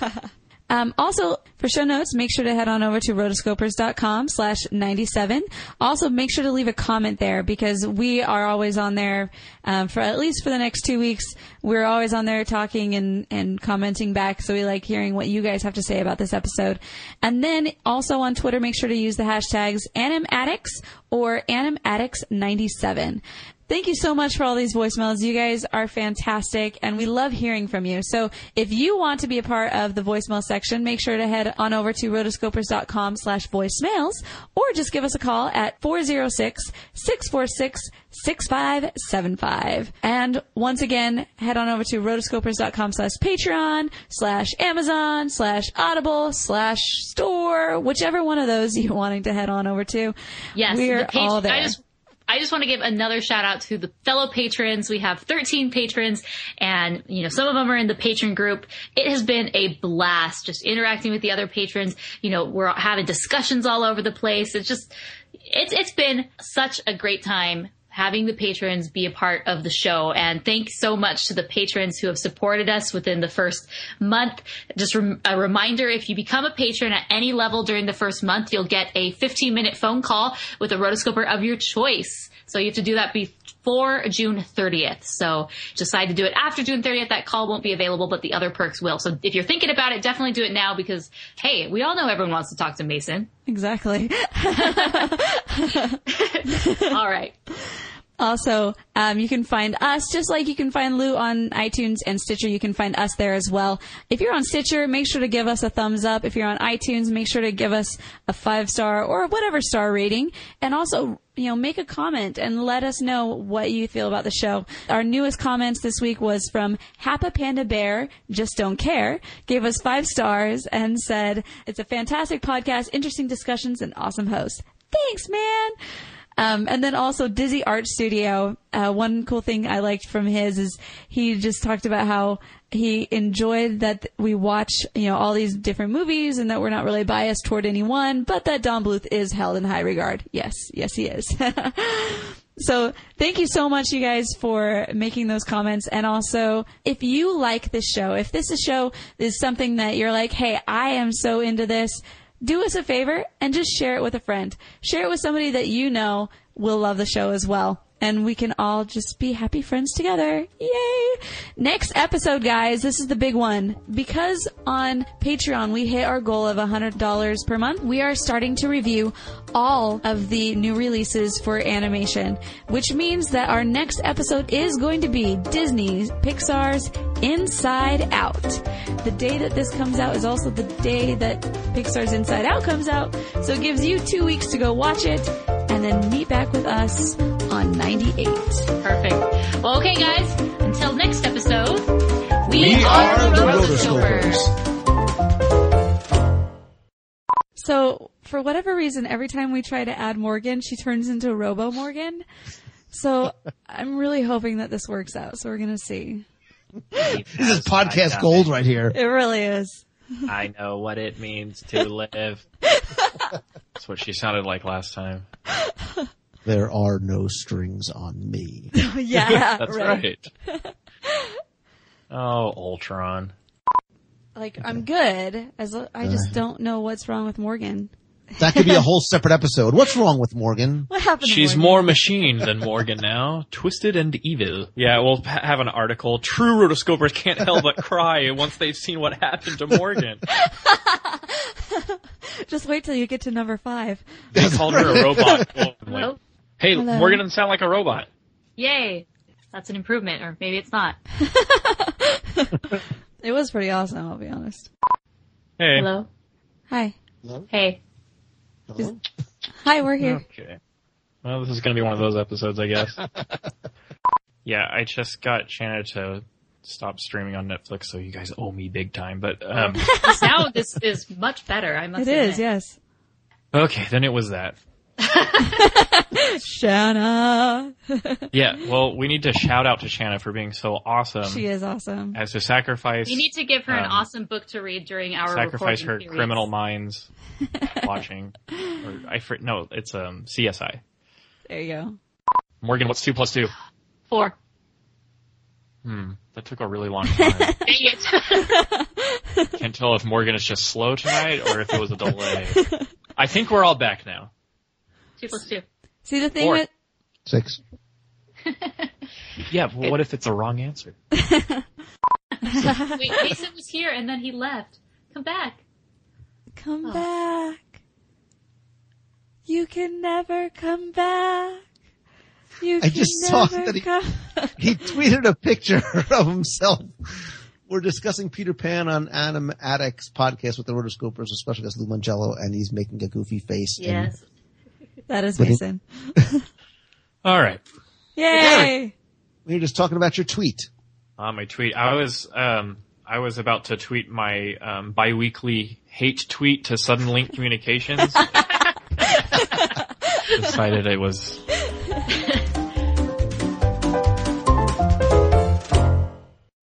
Um, also, for show notes, make sure to head on over to rotoscopers.com slash 97. Also, make sure to leave a comment there because we are always on there um, for at least for the next two weeks. We're always on there talking and, and commenting back, so we like hearing what you guys have to say about this episode. And then also on Twitter, make sure to use the hashtags AnimAddicts or AnimAddicts97. Thank you so much for all these voicemails. You guys are fantastic and we love hearing from you. So if you want to be a part of the voicemail section, make sure to head on over to rotoscopers.com slash voicemails or just give us a call at 406-646-6575. And once again, head on over to rotoscopers.com slash Patreon slash Amazon slash Audible slash store, whichever one of those you're wanting to head on over to. Yes, We're the page- all there. I just I just want to give another shout out to the fellow patrons. We have 13 patrons and, you know, some of them are in the patron group. It has been a blast just interacting with the other patrons. You know, we're having discussions all over the place. It's just, it's, it's been such a great time having the patrons be a part of the show. And thanks so much to the patrons who have supported us within the first month. Just rem- a reminder, if you become a patron at any level during the first month, you'll get a 15 minute phone call with a rotoscoper of your choice. So you have to do that before June 30th. So decide to do it after June 30th. That call won't be available, but the other perks will. So if you're thinking about it, definitely do it now because, hey, we all know everyone wants to talk to Mason. Exactly. all right. Also, um, you can find us just like you can find Lou on iTunes and Stitcher. You can find us there as well. If you're on Stitcher, make sure to give us a thumbs up. If you're on iTunes, make sure to give us a five star or whatever star rating. And also, you know, make a comment and let us know what you feel about the show. Our newest comments this week was from Happa Panda Bear, just don't care, gave us five stars and said, it's a fantastic podcast, interesting discussions, and awesome host. Thanks, man. Um, and then also Dizzy Art Studio. Uh, one cool thing I liked from his is he just talked about how he enjoyed that we watch, you know, all these different movies and that we're not really biased toward any one, but that Don Bluth is held in high regard. Yes, yes, he is. So thank you so much, you guys, for making those comments. And also, if you like this show, if this is show is something that you're like, hey, I am so into this, do us a favor and just share it with a friend. Share it with somebody that you know will love the show as well. And we can all just be happy friends together. Yay! Next episode, guys, this is the big one. Because on Patreon we hit our goal of $100 per month, we are starting to review all of the new releases for animation, which means that our next episode is going to be Disney's Pixar's Inside Out. The day that this comes out is also the day that Pixar's Inside Out comes out, so it gives you two weeks to go watch it and then meet back with us on 98. Perfect. Well, okay, guys. Until next episode, we, We are, are the the Rotoscopers. So, for whatever reason, every time we try to add Morgan, she turns into Robo Morgan. So, I'm really hoping that this works out. So, we're going to see. This is podcast gold right here. It really is. I know what it means to live. That's what she sounded like last time. There are no strings on me. yeah, That's right. right. Oh, Ultron. Like, I'm good. As I just uh. don't know what's wrong with Morgan. That could be a whole separate episode. What's wrong with Morgan? What happened to She's Morgan? more machine than Morgan now. Twisted and evil. Yeah, we'll ha- have an article. True rotoscopers can't help but cry once they've seen what happened to Morgan. Just wait till you get to number five. They called her a robot. Like, Hello? Hey, Hello. Morgan doesn't sound like a robot. Yay. That's an improvement, or maybe it's not. It was pretty awesome, I'll be honest. Hey. Hello? Hi. Hey. Hi, we're here. Okay. Well, this is going to be one of those episodes, I guess. yeah, I just got Shanna to stop streaming on Netflix, so you guys owe me big time. But um, now this is much better, I must say. It is, admit. yes. okay, then it was that. Shanna. Yeah, well, we need to shout out to Shanna for being so awesome. she is awesome. As to sacrifice, We need to give her an Um, awesome book to read during our sacrifice her periods. criminal minds watching. Or I fr- no, it's um CSI. There you go. Morgan, what's two plus two? Four. Hmm, that took a really long time. Dang it. Can't tell if Morgan is just slow tonight or if it was a delay. I think we're all back now. Two plus two. See the thing Four. with Six. Yeah, but what if it's a wrong answer? Wait, Mason was here and then he left. Come back. come Oh. back. You can never come back. You I just can saw that he, go- he tweeted a picture of himself. We're discussing Peter Pan on Adam Addict's podcast with the Rotoscopers, with special guest Lou Mongello, and he's making a goofy face. and- Yes. That is But he- Mason. All right. Yay! We were just talking about your tweet. On my tweet, I was um, I was about to tweet my um, biweekly hate tweet to Suddenlink Communications. Decided it was